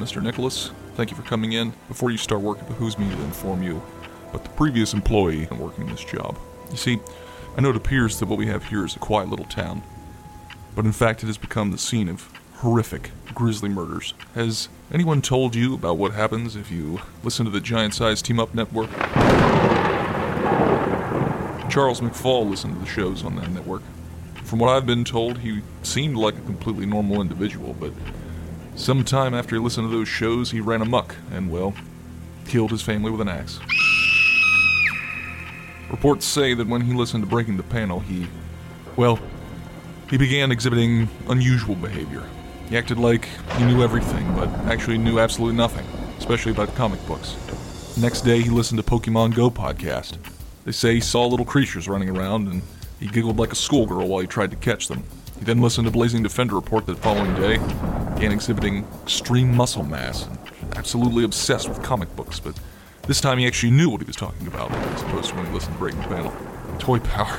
Mr. Nicholas. Thank you for coming in. Before you start work, it behooves me to inform you about the previous employee working this job. You see, I know it appears that what we have here is a quiet little town, but in fact, it has become the scene of horrific, grisly murders. Has anyone told you about what happens if you listen to the Giant Size Team Up Network? Charles McFall listened to the shows on that network. From what I've been told, he seemed like a completely normal individual, but sometime after he listened to those shows, he ran amuck and, well, killed his family with an axe. Reports say that when he listened to Breaking the Panel, he, well, he began exhibiting unusual behavior. He acted like he knew everything, but actually knew absolutely nothing, especially about comic books. Next day, he listened to Pokemon Go podcast. They say he saw little creatures running around and he giggled like a schoolgirl while he tried to catch them. He then listened to Blazing Defender report the following day, began exhibiting extreme muscle mass and absolutely obsessed with comic books, but this time he actually knew what he was talking about, as opposed to when he listened to Breaking the Panel. Toy power.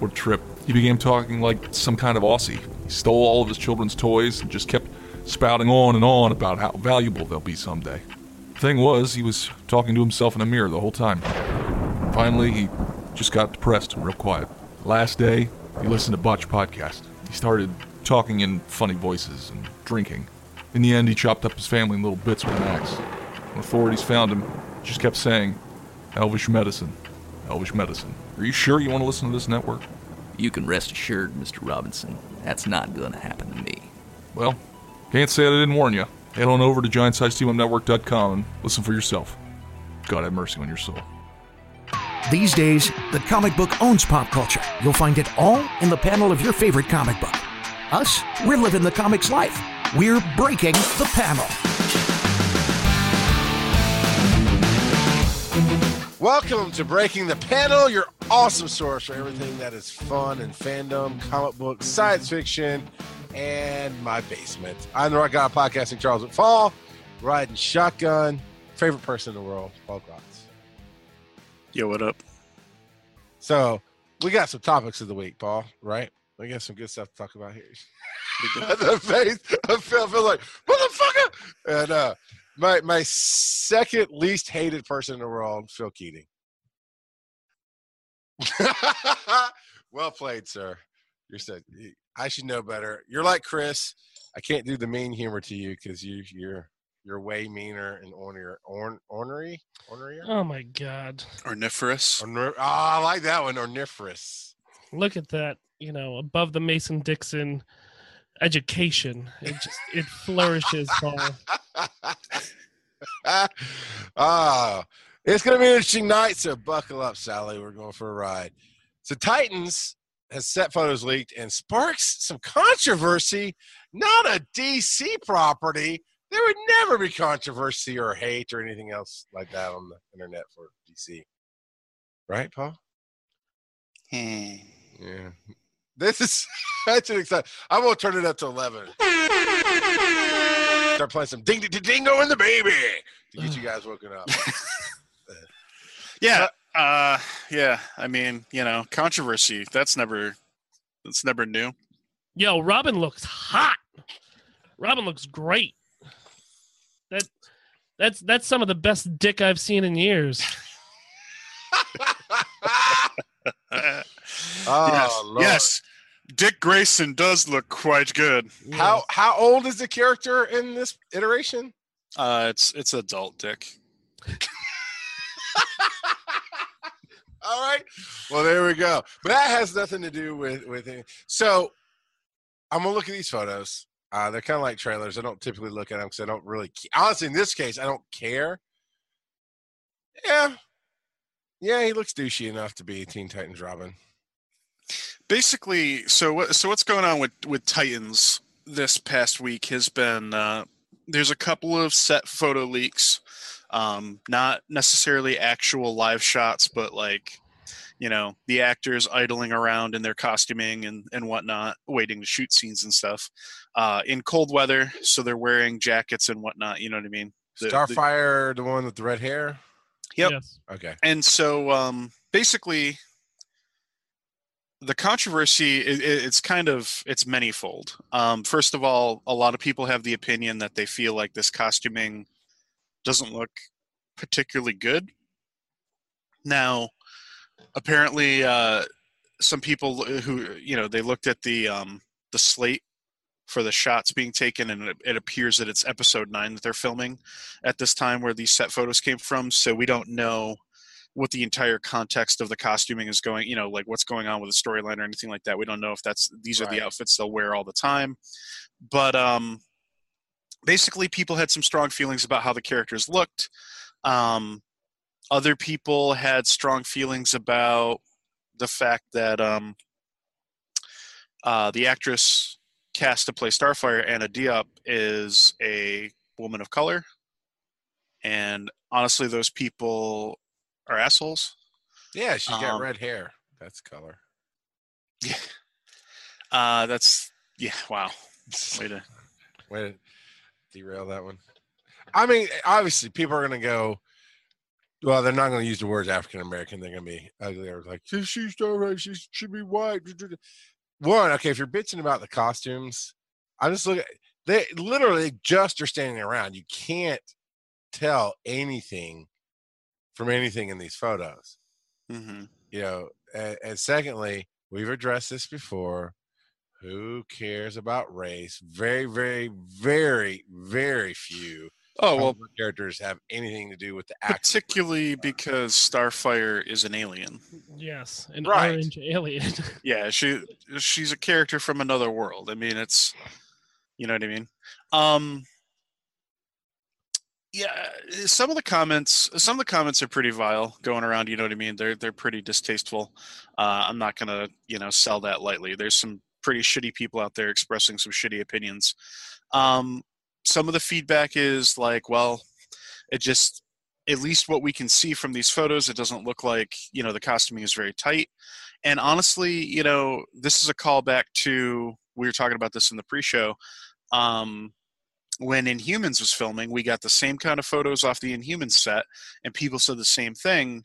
What a trip. He began talking like some kind of Aussie. He stole all of his children's toys and just kept spouting on and on about how valuable they'll be someday. Thing was, he was talking to himself in a mirror the whole time. Finally, he just got depressed and real quiet. Last day, he listened to Botch podcast. He started talking in funny voices and drinking. In the end, he chopped up his family in little bits with an axe. When authorities found him, he just kept saying, Elvish medicine, Elvish medicine. Are you sure you want to listen to this network? You can rest assured, Mr. Robinson, that's not going to happen to me. Well, can't say I didn't warn you. Head on over to giantsizeteamupnetwork.com and listen for yourself. God have mercy on your soul. These days, the comic book owns pop culture. You'll find it all in the panel of your favorite comic book. Us, we're living the comics life. We're breaking the panel. Welcome to Breaking the Panel, your awesome source for everything that is fun and fandom, comic books, science fiction, and my basement. I'm the Rock God Podcasting Charles McFall, riding shotgun, favorite person in the world, Paul Grotz. Yo, what up? So we got some topics of the week, Paul. Right? We got some good stuff to talk about here. the face of Phil, Phil, like motherfucker, and uh, my my second least hated person in the world, Phil Keating. well played, sir. You're said I should know better. You're like Chris. I can't do the mean humor to you because you you're you're way meaner and ornery, orn, ornery, ornery. Oh my god! Orniferous. Orner, oh, I like that one. Orniferous. Look at that. You know, above the Mason Dixon education, it just it flourishes, Paul. Ah, it's gonna be an interesting night. So buckle up, Sally. We're going for a ride. So Titans has set photos leaked and sparks some controversy. Not a DC property there would never be controversy or hate or anything else like that on the internet for DC. Right, Paul? Hmm. Yeah. This is such an exciting. I'm gonna turn it up to eleven. Start playing some ding ding ding dingo and the baby to get you guys woken up. yeah. Uh yeah. I mean, you know, controversy, that's never that's never new. Yo, Robin looks hot. Robin looks great. That that's that's some of the best dick I've seen in years. oh, yes, Lord. yes. Dick Grayson does look quite good. How how old is the character in this iteration? Uh it's it's adult Dick. All right. Well, there we go. But that has nothing to do with with it. So I'm gonna look at these photos. Uh, they're kind of like trailers. I don't typically look at them because I don't really. Honestly, in this case, I don't care. Yeah, yeah, he looks douchey enough to be Teen Titans Robin. Basically, so what so what's going on with with Titans this past week has been uh there's a couple of set photo leaks. Um not necessarily actual live shots, but like you know the actors idling around in their costuming and, and whatnot waiting to shoot scenes and stuff uh, in cold weather so they're wearing jackets and whatnot you know what i mean The- the- Starfire, the, one with the red hair. Yep. Yes. Okay. and so um, basically the controversy it, it- it's kind of it's manyfold. Um, first of all, a lot of people have the opinion that they feel like this costuming doesn't look particularly good. Now, apparently, uh, some people who you know they looked at the um, the slate for the shots being taken, and it, it appears that it's episode nine that they're filming at this time, where these set photos came from. So we don't know what the entire context of the costuming is going. You know, like what's going on with the storyline or anything like that. We don't know if that's these are Right. the outfits they'll wear all the time, but um, basically, people had some strong feelings about how the characters looked. Um, other people had strong feelings about the fact that um, uh, the actress cast to play Starfire, Anna Diop, is a woman of color. And honestly, those people are assholes. Yeah, she's got Um, red hair. That's color. Yeah. Uh, that's, yeah, wow. Way to, Way to derail that one. I mean, obviously, people are going to go. Well, they're not going to use the words African American. They're going to be ugly. Or like, "She's- she's not right. She should be white. One, okay, if you're bitching about the costumes, I just look at they literally just are standing around. You can't tell anything from anything in these photos. mhm. you know and, and secondly we've addressed this before who cares about race very very very very few Oh, well, characters have anything to do with the actual particularly because Starfire is an alien. Yes, an Right. orange alien. Yeah, she she's a character from another world. I mean, it's you know what I mean. Um, yeah, some of the comments, some of the comments are pretty vile going around. You know what I mean? They're they're pretty distasteful. Uh, I'm not gonna you know sell that lightly. There's some pretty shitty people out there expressing some shitty opinions. Um, some of the feedback is like, well, it just at least what we can see from these photos, it doesn't look like you know the costuming is very tight. And honestly, you know, this is a callback to we were talking about this in the pre-show. Um, when Inhumans was filming, we got the same kind of photos off the Inhumans set, and people said the same thing,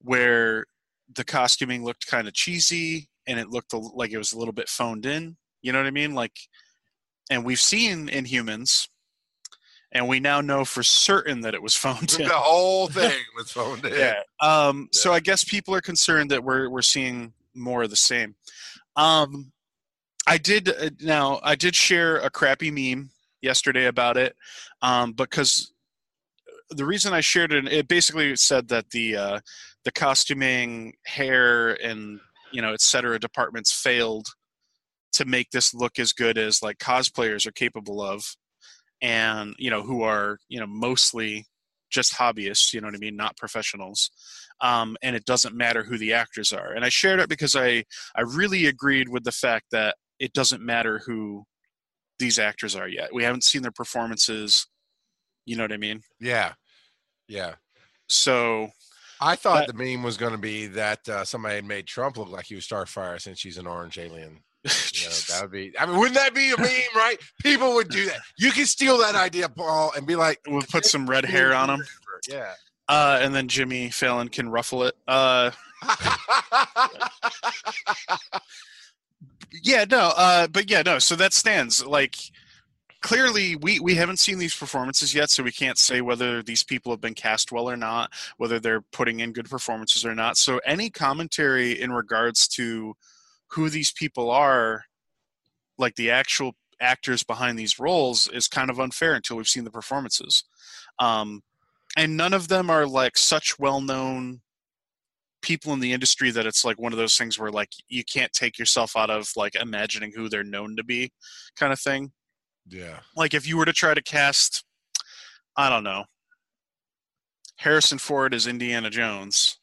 where the costuming looked kind of cheesy and it looked like it was a little bit phoned in. You know what I mean? Like, and we've seen Inhumans, and we now know for certain that it was phoned in. the whole thing was phoned in Yeah. Um, So I guess people are concerned that we're we're seeing more of the same. Um, I did uh, now. I did share a crappy meme yesterday about it, um, because the reason I shared it, it basically said that the uh, the costuming, hair, and you know, et cetera, departments failed to make this look as good as like cosplayers are capable of, and you know, who are you know mostly just hobbyists, you know what I mean, not professionals. Um, and it doesn't matter who the actors are. And I shared it because I I really agreed with the fact that it doesn't matter who these actors are yet. We haven't seen their performances. You know what I mean? yeah yeah So i thought the meme was going to be that uh, somebody had made trump look like he was starfire since she's an orange alien you know, that would be i mean wouldn't that be a meme right people would do that you can steal that idea paul and be like we'll put some red hair on him." yeah Uh, and then Jimmy Fallon can ruffle it. Uh, yeah, no, uh, but yeah, no. So that stands. Like, clearly, we we haven't seen these performances yet, so we can't say whether these people have been cast well or not, whether they're putting in good performances or not. So any commentary in regards to who these people are, like the actual actors behind these roles, is kind of unfair until we've seen the performances. Um, and none of them are like such well-known people in the industry that it's like one of those things where like you can't take yourself out of like imagining who they're known to be kind of thing yeah like if you were to try to cast i don't know harrison ford as indiana jones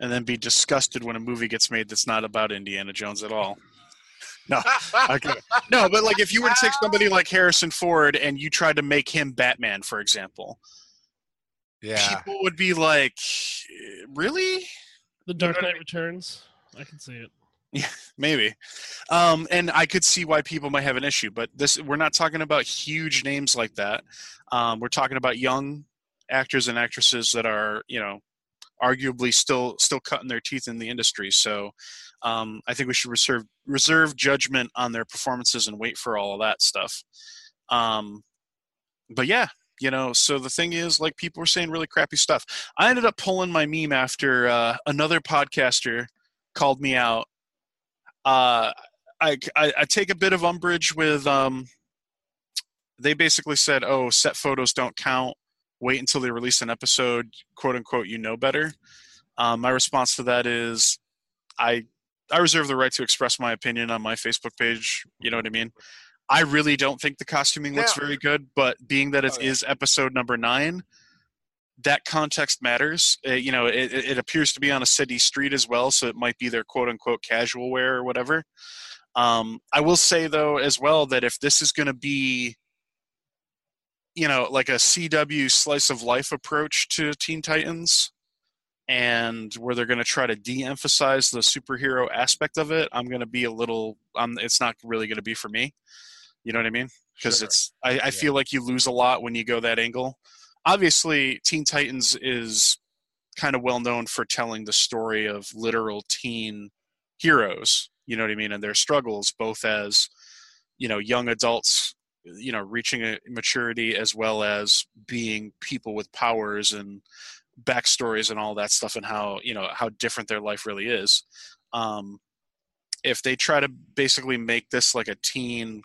and then be disgusted when a movie gets made that's not about indiana jones at all no okay. no but like if you were to take somebody like harrison ford and you tried to make him batman for example yeah people would be like, really? The Dark know what I Knight Returns. I can see it. Yeah, Maybe. Um, and I could see why people might have an issue, but this we're not talking about huge names like that. Um, we're talking about young actors and actresses that are, you know, arguably still still cutting their teeth in the industry. So Um, I think we should reserve reserve judgment on their performances and wait for all of that stuff. Um, but yeah, you know. So the thing is, like people were saying really crappy stuff. I ended up pulling my meme after uh, another podcaster called me out. Uh, I, I, I take a bit of umbrage with. Um, they basically said, "Oh, set photos don't count. Wait until they release an episode, quote unquote. You know better." Um, my response to that is, I I reserve the right to express my opinion on my Facebook page. You know what I mean? I really don't think the costuming looks Now- very good, but being that it Oh, yeah. is episode number nine, that context matters. Uh, you know, it, it it appears to be on a city street as well, so it might be their quote unquote casual wear or whatever. Um, I will say though as well that if this is going to be, you know, like a CW slice of life approach to Teen Titans, and where they're going to try to de-emphasize the superhero aspect of it, I'm going to be a little. Um, it's not really going to be for me. You know what I mean? Because Sure. it's. I, I feel like you lose a lot when you go that angle. Obviously, Teen Titans is kind of well known for telling the story of literal teen heroes. You know what I mean? And their struggles, both as you know young adults you know reaching a maturity as well as being people with powers and backstories and all that stuff and how you know how different their life really is um if they try to basically make this like a teen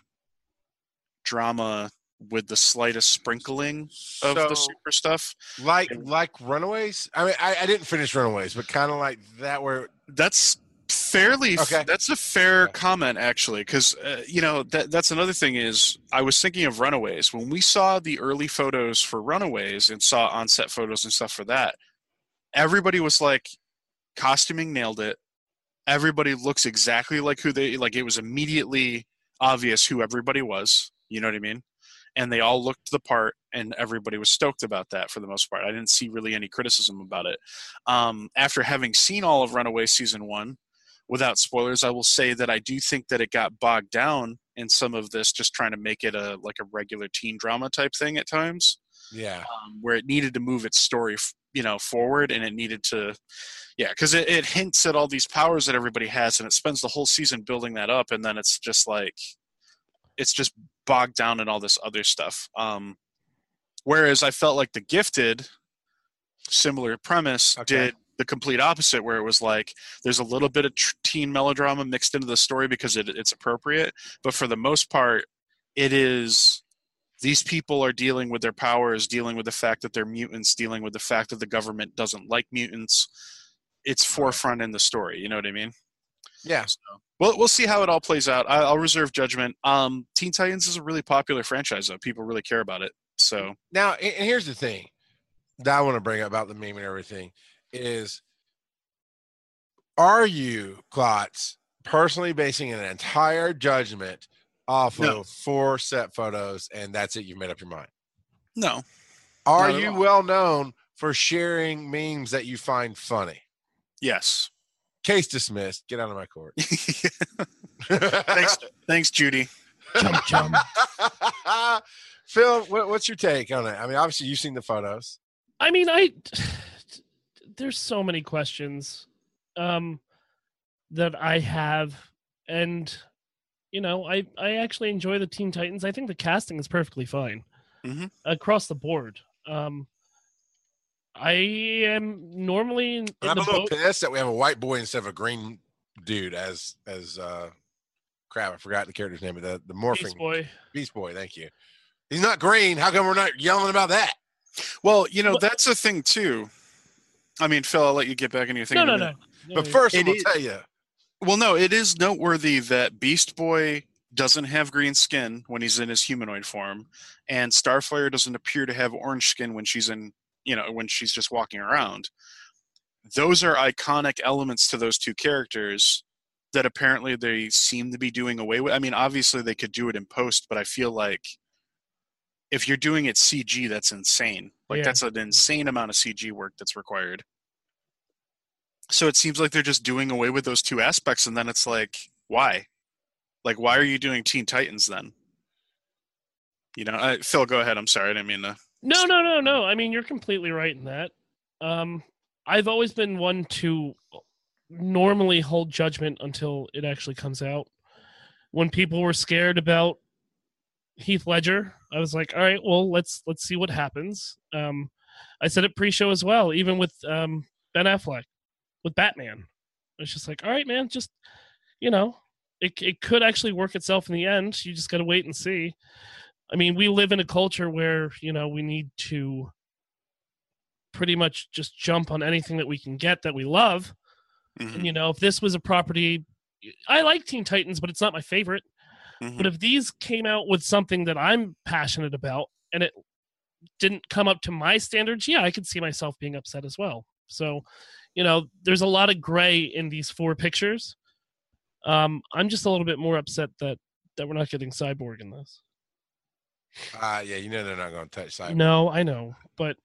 drama with the slightest sprinkling of the super stuff like like Runaways. I mean, I, I didn't finish Runaways, but kind of like that where that's fairly Okay. that's a fair Okay. comment actually because uh, you know that that's another thing is i was thinking of runaways. When we saw the early photos for runaways and saw on-set photos and stuff for that everybody was like costuming nailed it. Everybody looks exactly like who they like it was immediately obvious who everybody was you know what i mean? And they all looked the part and everybody was stoked about that for the most part. I didn't see really any criticism about it. Um, after having seen all of runaway season one without spoilers i will say that i do think that it got bogged down in some of this just trying to make it a like a regular teen drama type thing at times yeah. um, where it needed to move its story you know forward and it needed to yeah because it, it hints at all these powers that everybody has and it spends the whole season building that up and then it's just like it's just bogged down in all this other stuff um whereas i felt like the gifted similar premise Okay. did the complete opposite where it was like there's a little bit of tr- teen melodrama mixed into the story because it, it's appropriate but for the most part it is these people are dealing with their powers dealing with the fact that they're mutants dealing with the fact that the government doesn't like mutants. It's forefront in the story you know what i mean? Yeah. so we'll, we'll see how it all plays out. I, i'll reserve judgment. Um teen titans is a really popular franchise though. People really care about it so. Now, and here's the thing that I want to bring up about the meme and everything is are you, Klotz, personally basing an entire judgment off No. of four set photos and that's it? You've made up your mind. no Are you all. well known for sharing memes that you find funny? yes Case dismissed. Get out of my court. thanks thanks judy Chum chum. Phil, what, what's your take on it? I mean, obviously you've seen the photos. I mean, I there's so many questions um that I have and you know, I I actually enjoy the Teen Titans. I think the casting is perfectly fine Mhm. across the board. Um I am normally in, in I'm the a little boat. pissed that we have a white boy instead of a green dude as as uh crap. I forgot the character's name, but the the morphing Beast Boy. Beast Boy. Thank you. He's not green. How come we're not yelling about that? well you know Well- that's the thing too i mean phil i'll let you get back into your thing No, in a no, no. But No, first, I'm It gonna is- tell you, Well, no, it is noteworthy that Beast Boy doesn't have green skin when he's in his humanoid form, and Starfire doesn't appear to have orange skin when she's in, you know, when she's just walking around. Those are iconic elements to those two characters that apparently they seem to be doing away with. I mean, obviously they could do it in post, but I feel like if you're doing it CG, that's insane. Like Yeah. that's an insane amount of CG work that's required. So it seems like they're just doing away with those two aspects, and then it's like, why? Like, why are you doing Teen Titans then? You know, uh, Phil, go ahead. I'm sorry, I didn't mean to. No, no, no, no. I mean, you're completely right in that. Um, I've always been one to normally hold judgment until it actually comes out. When people were scared about Heath Ledger, I was like, all right, well, let's let's see what happens. Um, I said it pre-show as well, even with um, Ben Affleck with Batman. It's just like, all right, man, just you know, it it could actually work itself in the end. You just got to wait and see. I mean, we live in a culture where you know we need to pretty much just jump on anything that we can get that we love. Mhm, And you know, if this was a property, I like Teen Titans, but it's not my favorite. Mhm. But if these came out with something that I'm passionate about and it didn't come up to my standards, yeah, I could see myself being upset as well. So, you know, there's a lot of gray in these four pictures. Um, I'm just a little bit more upset that that we're not getting Cyborg in this. Uh, yeah, you know they're not going to touch Cyborg. No, I know, but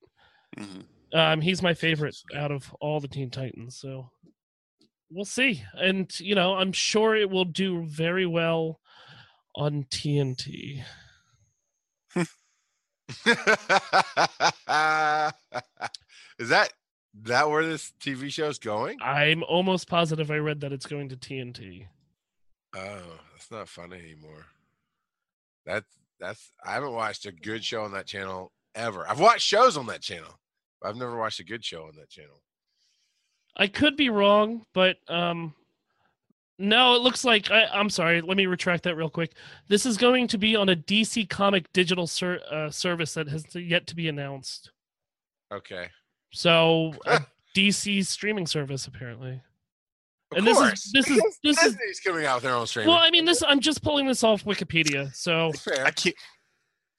Mhm. um, he's my favorite out of all the Teen Titans. So we'll see. And you know, I'm sure it will do very well on TNT. is that that where this TV show is going? I'm almost positive I read that it's going to TNT. Oh, that's not fun anymore. That's that's I haven't watched a good show on that channel ever. I've watched shows on that channel, but I've never watched a good show on that channel. I could be wrong, but um no, it looks like I, I'm sorry. Let me retract that real quick. This is going to be on a DC Comic digital ser- uh, service that has yet to be announced. Okay. So a DC streaming service apparently. Of And this is- course. this is- because this is- Disney's coming out with their own streaming. Well, I mean, this I'm just pulling this off Wikipedia. So fair. I can't.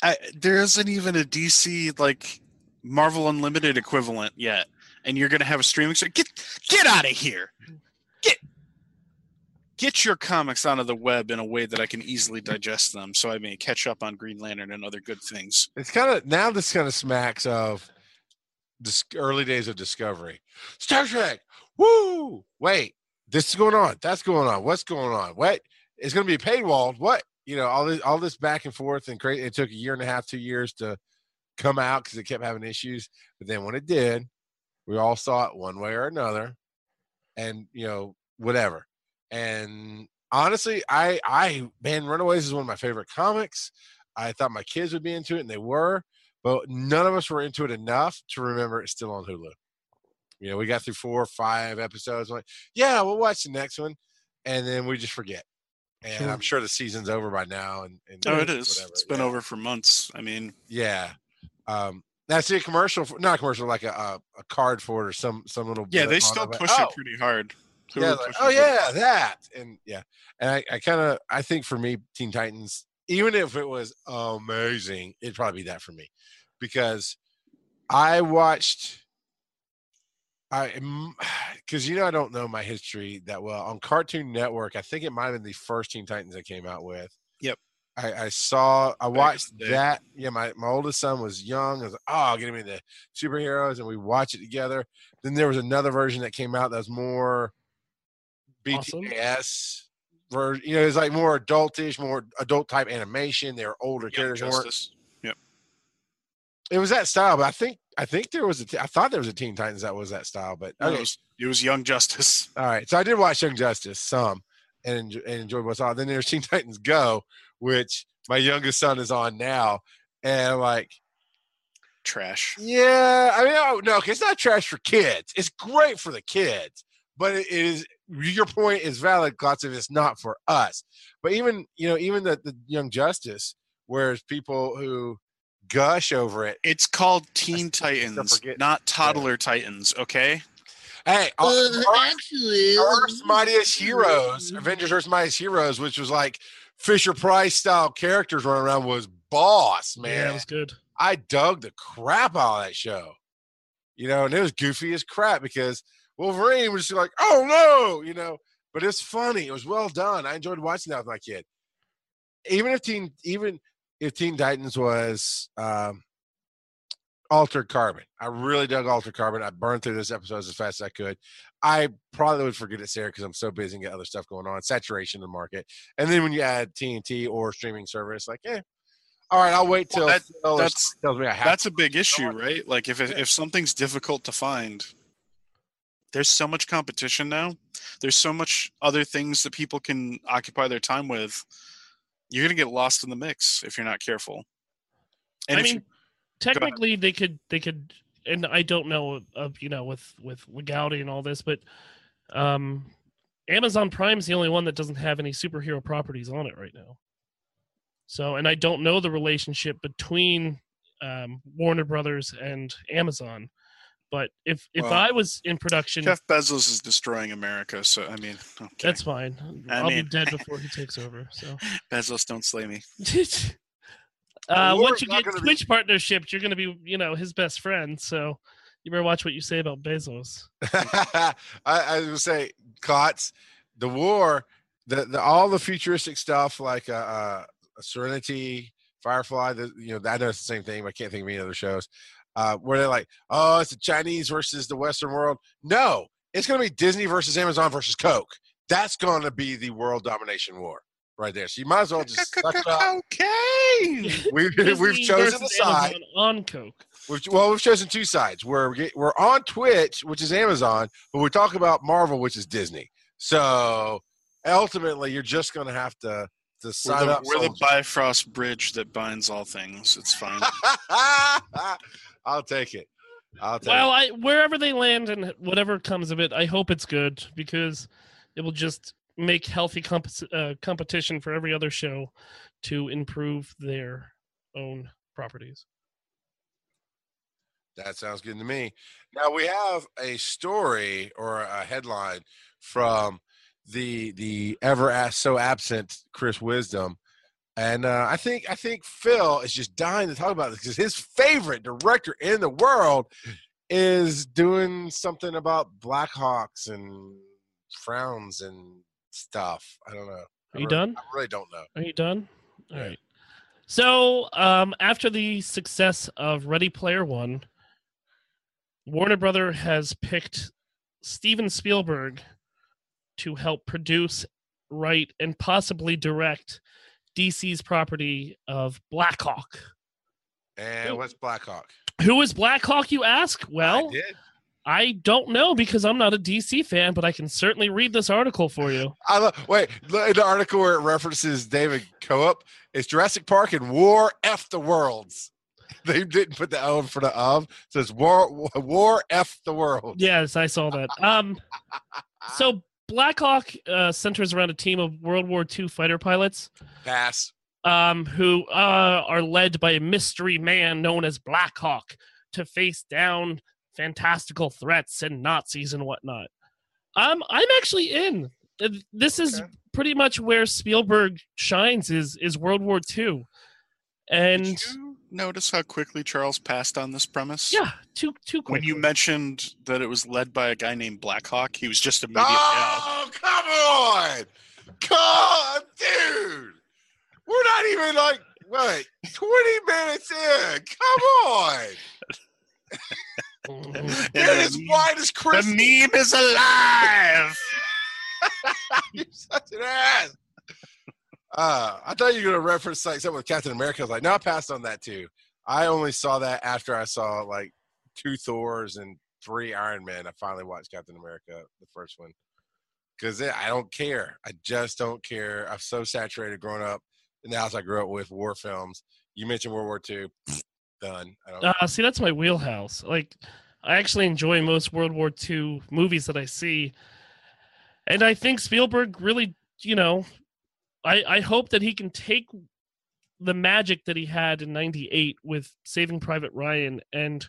I, there isn't even a DC like Marvel Unlimited equivalent yet, and you're gonna have a streaming. ser- Get get out of here! Get your comics onto the web in a way that I can easily digest them, so I may catch up on Green Lantern and other good things. It's kind of now. This kind of smacks of the early days of Discovery. Star Trek. Woo! Wait, this is going on. That's going on. What's going on? What? It's going to be paywalled. What? You know, all this, all this back and forth and crazy. It took a year and a half, two years to come out because it kept having issues. But then when it did, we all saw it one way or another, and you know, whatever. And honestly, I, I, man, Runaways is one of my favorite comics. I thought my kids would be into it, and they were, but none of us were into it enough to remember it's still on Hulu. You know, we got through four or five episodes. Like, yeah, we'll watch the next one, and then we just forget. And Sure. I'm sure the season's over by now. And, and Oh, it is. whatever, It's been yeah. over for months. I mean, Yeah. Um, that's a commercial, for, not a commercial, like a, a, a card for it or some some little. yeah, they on still it, push oh, it pretty hard. Yeah, like, oh it. yeah, that and yeah, and I, I kind of I think for me, Teen Titans, even if it was amazing, it'd probably be that for me, because I watched. I because you know I don't know my history that well on Cartoon Network. I think it might have been the first Teen Titans I came out with. Yep. I, I saw I watched that. Yeah, my, my oldest son was young. I was like, oh, get him into superheroes, and we watch it together. Then there was another version that came out that was more. BTS version. You know, it was like more adultish, more adult type animation. They're older Young characters. they weren't- It was that style, but I think I think there was a. T- I thought there was a Teen Titans that was that style, but okay. It was, it was Young Justice. All right, so I did watch Young Justice some and and enjoyed what's on. Then there's Teen Titans Go, which my youngest son is on now, and I'm like, Trash. yeah, I mean, oh, no, it's not trash for kids. It's great for the kids, but it is. Your point is valid, Klotz, if it's not for us. But even you know, even the, the Young Justice, whereas people who gush over it, It's called Teen still Titans, forget- not Toddler Titans. Okay. hey, Uh, Earth- actually, Earth's Mightiest Heroes, Avengers Earth's Mightiest Heroes, which was like Fisher Price style characters running around, was boss, man. yeah, man. it was good. I dug the crap out of that show. You know, and it was goofy as crap because Wolverine was just like, oh no, you know, but it's funny. It was well done. I enjoyed watching that with my kid. Even if Teen, even if Teen Titans was um Altered Carbon, I really dug Altered Carbon. I burned through those episodes as fast as I could. I probably would forget it, Sarah, because I'm so busy and get other stuff going on, saturation in the market. And then when you add TNT or streaming service, like, eh, all right, I'll wait till Well, that- that's- tells me I have That's a big issue, right? Like if it, if something's difficult to find, there's so much competition now. There's so much other things that people can occupy their time with. You're gonna get lost in the mix if you're not careful. And I mean, you, technically they could they could, and I don't know of you know with with legality and all this, but um, Amazon Prime's the only one that doesn't have any superhero properties on it right now. So, and I don't know the relationship between um, Warner Brothers and Amazon. But if if Well, I was in production, Jeff Bezos is destroying America, so I mean, okay. that's fine. I I'll mean- be dead before he takes over. So. Bezos, don't slay me. uh, once you get gonna be- Twitch partnerships, you're going to be, you know, his best friend. So you better watch what you say about Bezos. I, I gonna say, Cots, the war, the, the all the futuristic stuff like uh, uh Serenity, Firefly, the, you know, that does the same thing, but I can't think of any other shows. Uh, where they're like, oh, it's the Chinese versus the Western world. No, it's gonna be Disney versus Amazon versus Coke. That's gonna be the world domination war right there. So you might as well just suck it up. Okay. We've, we've chosen the side. Amazon on Coke. We've, well, we've chosen two sides. We're we're on Twitch, which is Amazon, but we're talking about Marvel, which is Disney. So ultimately, you're just going to have to to We're sign the, up. we're the. Bifrost bridge that binds all things. It's fine. I'll take it. I'll take Well, it. I wherever they land and whatever comes of it, I hope it's good because it will just make healthy comp- uh, competition for every other show to improve their own properties. That sounds good to me. Now we have a story or a headline from the the ever so absent Chris Wisdom, and uh, I think I think Phil is just dying to talk about this because his favorite director in the world is doing something about Blackhawks and frowns and stuff. I don't know. I Are you really- done? I really don't know. Are you done? All Yeah. right. So, um, after the success of Ready Player One, Warner Brother has picked Steven Spielberg to help produce, write, and possibly direct DC's property of Blackhawk. And Ooh. what's Blackhawk? Who is Blackhawk, you ask? I Well, did. I don't know because I'm not a DC fan, but I can certainly read this article for you. I love. Wait, the article where it references David Coop. is Jurassic Park and War F the Worlds. They didn't put the O in front of of. It says War War F the World. Yes, I saw that. Um, so Blackhawk uh, centers around a team of World War II fighter pilots Pass. um, who uh, are led by a mystery man known as Blackhawk to face down fantastical threats and Nazis and whatnot. Um, I'm actually in. Uh, This is Okay. pretty much where Spielberg shines is is World War II, and Did you notice how quickly Charles passed on this premise? yeah, too too When you mentioned that it was led by a guy named Blackhawk, he was just immediately oh, out. Oh, come on, come dude. We're not even like what twenty minutes in. Come on. And they're as the, white as the meme is alive. You're such an ass. Uh, I thought you were gonna reference like something with Captain America. I was like, no, I passed on that too. I only saw that after I saw like two Thors and three Iron Men. I finally watched Captain America, the first one, because I don't care. I just don't care. I'm so saturated growing up in the house I grew up with war films. You mentioned World War II. Done. Uh, see, that's my wheelhouse. Like, I actually enjoy most World War II movies that I see, and I think Spielberg really, you know, I I hope that he can take the magic that he had in '98 with Saving Private Ryan and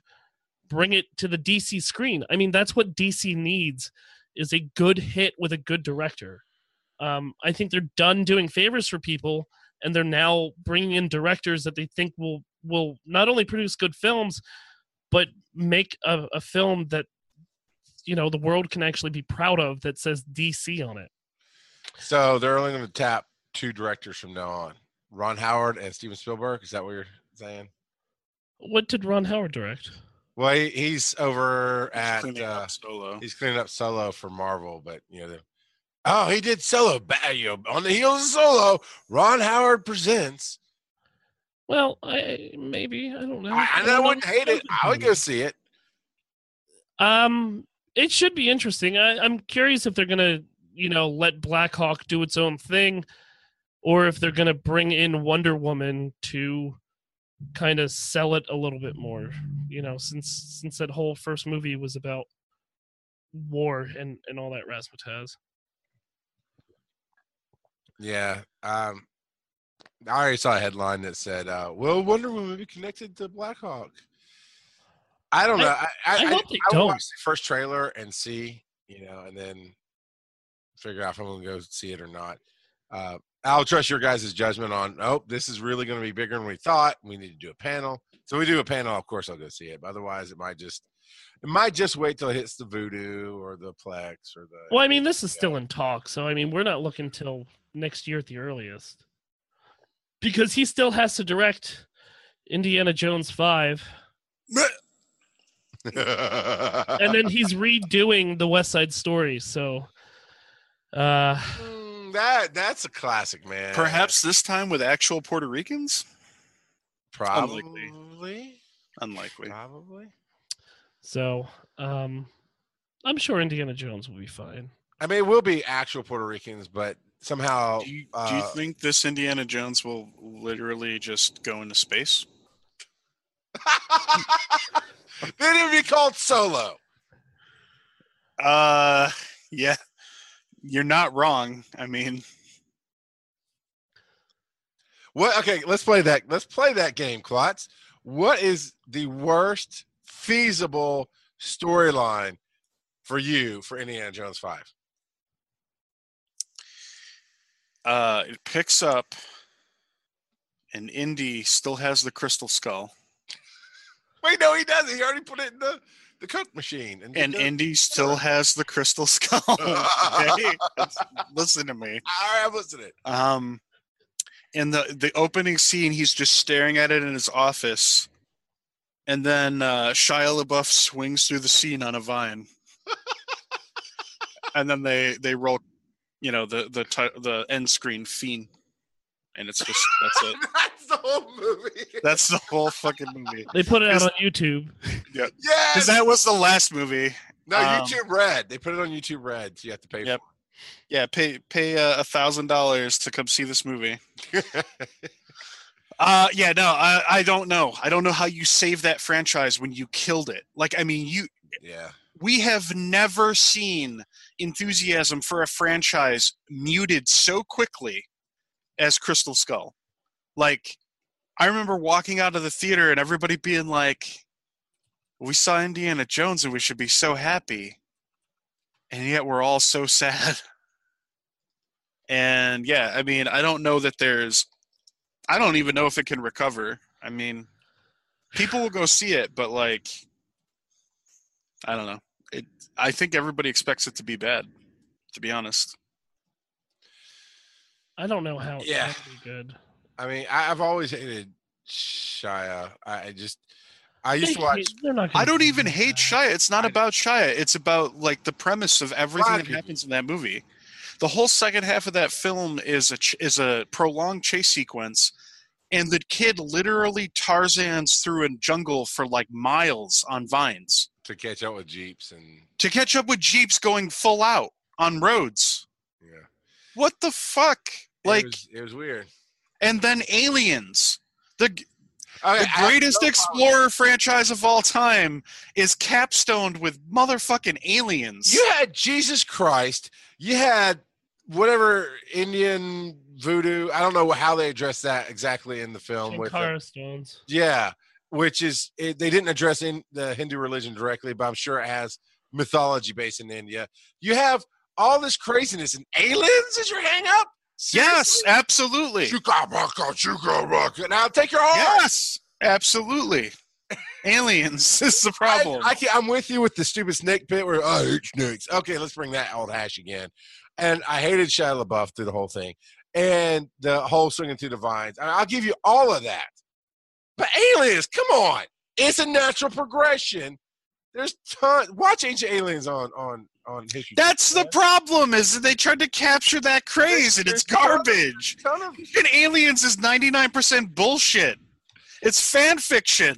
bring it to the DC screen. I mean, that's what DC needs is a good hit with a good director. Um, I think they're done doing favors for people, and they're now bringing in directors that they think will will not only produce good films, but make a, a film that you know the world can actually be proud of that says DC on it. So they're only going to tap two directors from now on: Ron Howard and Steven Spielberg. Is that what you're saying? What did Ron Howard direct? Well, he, he's over He's at cleaning uh, up solo. he's cleaning up Solo for Marvel, but you know, the, oh, he did Solo. ba- You know, on the heels of Solo, Ron Howard presents. Well, I maybe I don't know. I, I, don't wouldn't hate it. I would go see it. Um, it should be interesting. I, I'm curious if they're gonna, you know, let Black Hawk do its own thing, or if they're gonna bring in Wonder Woman to kind of sell it a little bit more. You know, since since that whole first movie was about war and and all that razzmatazz. Yeah. Um, I already saw a headline that said, uh, "Will Wonder Woman be connected to black hawk I don't know. I, I, I hope they I don't. watch the first trailer and see, you know, and then figure out if I'm going to go see it or not. Uh, I'll trust your guys' judgment on. Oh, this is really going to be bigger than we thought. We need to do a panel. So we do a panel. Of course, I'll go see it. But otherwise, it might just it might just wait till it hits the Vudu or the Plex or the. Well, I mean, this is still in talk, so I mean, we're not looking till next year at the earliest, because he still has to direct Indiana Jones five, and then he's redoing the West Side Story. So, uh, Mm, that that's a classic, man. Perhaps this time with actual Puerto Ricans? probably, unlikely. Unlikely. probably. so um, I'm sure Indiana Jones will be fine. I mean, it will be actual Puerto Ricans, but somehow. Do you, do you uh, think this Indiana Jones will literally just go into space? then it'd be called Solo. Uh, yeah. You're not wrong. I mean, What? Okay, let's play that. Let's play that game, Klotz. What is the worst feasible storyline for you for Indiana Jones Five? uh, it picks up, and Indy still has the crystal skull, Wait, no, he doesn't. He already put it in the the cook machine, and, and Indy still has the crystal skull. okay? Listen to me. All right, I'm listening. Um, in the the opening scene, he's just staring at it in his office, and then uh, Shia LaBeouf swings through the scene on a vine, and then they they roll, you know, the the the end screen fiend, and it's just that's it. That's the whole movie. That's the whole fucking movie. They put it out on YouTube. yes. Because that was the last movie. no, um, YouTube Red. They put it on YouTube Red, so you have to pay Yep. Yeah, pay pay uh, a thousand dollars to come see this movie. for. Uh, yeah, no, I, I don't know. I don't know how you save that franchise when you killed it. Like, I mean, you yeah. we have never seen enthusiasm for a franchise muted so quickly as Crystal Skull. Like, I remember walking out of the theater and everybody being like, "We saw Indiana Jones and we should be so happy," and yet we're all so sad. And yeah, I mean, I don't know that there's, I don't even know if it can recover. I mean, people will go see it, but like, I don't know. It. I think everybody expects it to be bad. To be honest. I don't know how. Yeah. that'd be good. I mean, I, I've always hated Shia. I, I just, I used to watch. hate- they're not I don't even that. hate Shia. It's not I- about Shia. It's about like the premise of everything that happens in that movie. The whole second half of that film is a ch- is a prolonged chase sequence, and the kid literally Tarzan's through a jungle for like miles on vines to catch up with Jeeps and to catch up with jeeps going full out on roads. yeah. What the fuck? Like, it was, it was weird. And then aliens. The Okay, the greatest no explorer franchise of all time is capstoned with motherfucking aliens. You had Jesus Christ. You had whatever Indian voodoo. I don't know how they address that exactly in the film. With the- stones. yeah, which is it, they didn't address in the Hindu religion directly, but I'm sure it has mythology based in India. You have all this craziness and aliens is your hang up. Yes, absolutely. Chukabaka, chukabaka. Now take your heart. Yes, absolutely. aliens this is the problem. I, I I'm with you with the stupid snake pit where oh, I hate snakes. Okay, let's bring that old hash again. And I hated Shia LaBeouf through the whole thing, and the whole swinging through the vines. And I'll give you all of that. But aliens, come on, it's a natural progression. There's ton. Watch Ancient Aliens on on on History. That's the problem. Is that they tried to capture that craze and it's garbage. man. Ton of And aliens is ninety nine percent bullshit. It's fan fiction.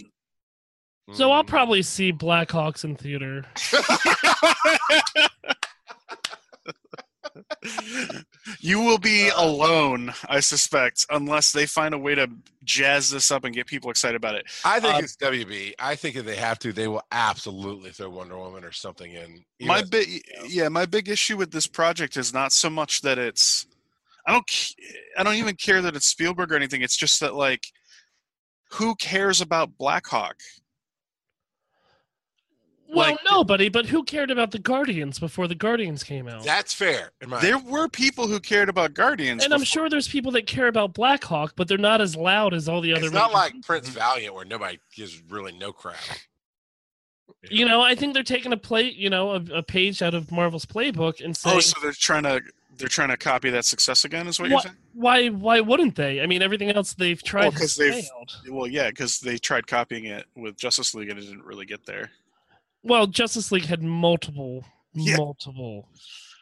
So I'll Mm. probably see Blackhawks in theater. you will be alone, I suspect, unless they find a way to jazz this up and get people excited about it. I think Um, it's WB. I think if they have to, they will absolutely throw Wonder Woman or something in. my big yeah my big issue with this project is not so much that it's i don't I don't even care that it's spielberg or anything it's just that like who cares about blackhawk Well, Like- nobody, but who cared about the Guardians before the Guardians came out? that's fair. In my there were people who cared about guardians and I'm sure there's people that care about Black Hawk, but they're not as loud as all the other. it's not like companies. Prince Valiant where nobody gives really no crap. You know, I think they're taking a play, you know, a, a page out of Marvel's playbook and oh, saying, oh so they're trying to they're trying to copy that success again is what, What- you're saying why, why wouldn't they? I mean, everything else they've tried Well, has 'cause they've- failed. well yeah because they tried copying it with justice league and it didn't really get there Well, Justice League had multiple, Yeah. multiple,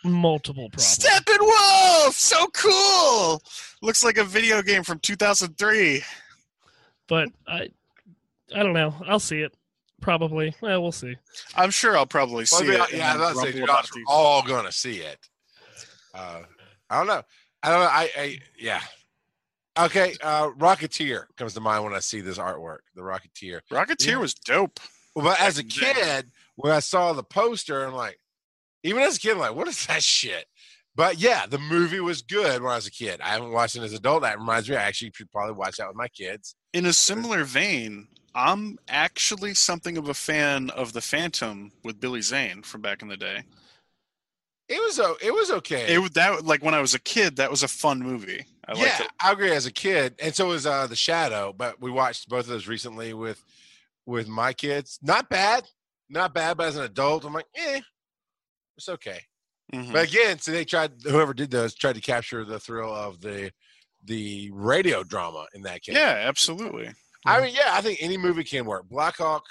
multiple problems. steppenwolf so cool looks like a video game from 2003 but I, I don't know. I'll see it probably. Well, we'll see. i'm sure i'll probably see I mean, it and yeah, I then was about to say, grumble dude, about us it. are all gonna see it. Uh, I don't know. I don't know. I, I yeah. Okay, uh, Rocketeer comes to mind when I see this artwork. The Rocketeer. Rocketeer Yeah. was dope. But as a Back in the day. kid, when I saw the poster, I'm like, even as a kid, I'm like, what is that shit? But yeah, the movie was good when I was a kid. I haven't watched it as an adult. That reminds me, I actually should probably watch that with my kids. In a similar vein, I'm actually something of a fan of the Phantom with Billy Zane from back in the day. It was it was okay. It that like when I was a kid, that was a fun movie. I liked yeah, it. I agree. As a kid, and so was uh, the Shadow. But we watched both of those recently with with my kids. Not bad, not bad. But as an adult, I'm like, eh, it's okay. Mhm. But again, so they tried. Whoever did those tried to capture the thrill of the the radio drama in that case. yeah, absolutely. I mean, yeah, I think any movie can work. Black Hawk,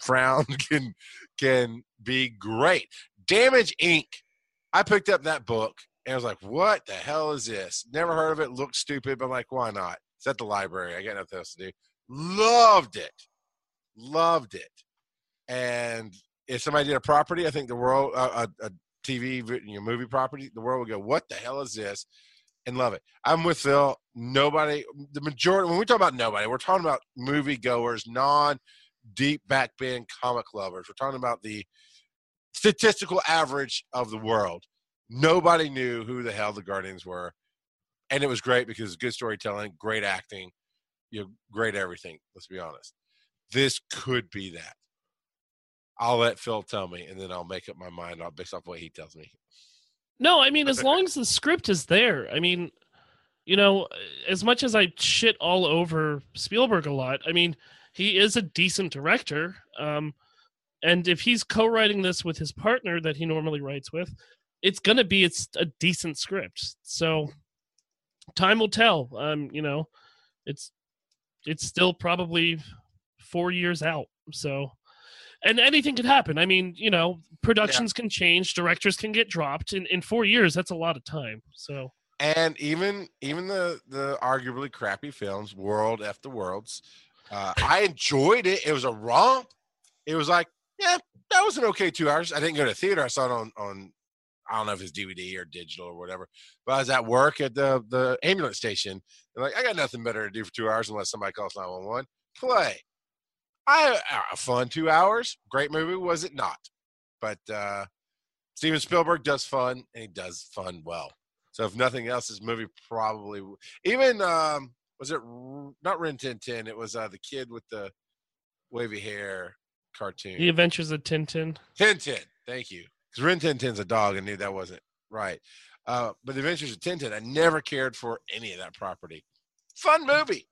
Crown can can be great. Damage Inc. I picked up that book and I was like, "What the hell is this? Never heard of it. Looked stupid, but I'm like, why not? It's at the library. I got nothing else to do. Loved it, loved it. And if somebody did a property, I think the world uh, a, a TV your movie property, the world would go, "What the hell is this?" and love it. I'm with Phil. Nobody, the majority, when we talk about nobody, we're talking about movie goers, non deep back bin comic lovers. We're talking about the statistical average of the world. Nobody knew who the hell the Guardians were. And it was great because good storytelling, great acting, you know, great everything. Let's be honest. This could be that. I'll let Phil tell me, and then I'll make up my mind on- based off what he tells me. No, I mean, as long as the script is there. I mean, you know, as much as I shit all over Spielberg a lot, I mean, he is a decent director. Um, and if he's co-writing this with his partner that he normally writes with, it's gonna be it's a decent script. So time will tell. Um, you know, it's it's still probably four years out. So and anything could happen. I mean, you know, productions can change, directors can get dropped. In in four years, that's a lot of time. So and even even the the arguably crappy films War of the Worlds uh, i enjoyed it it was a romp it was like yeah that was an okay two hours i didn't go to theater i saw it on on i don't know if it's dvd or digital or whatever but i was at work at the the ambulance station and like i got nothing better to do for two hours unless somebody calls 911 play i a fun two hours great movie was it not but uh steven spielberg does fun and he does fun well so if nothing else, this movie probably even um was it not Rin Tin Tin? It was uh the kid with the wavy hair cartoon. the Adventures of Tintin. Tin Tin, thank you. Because Rin Tin Tin's a dog. I knew that wasn't right. Uh, but The Adventures of Tintin, I never cared for any of that property. Fun movie,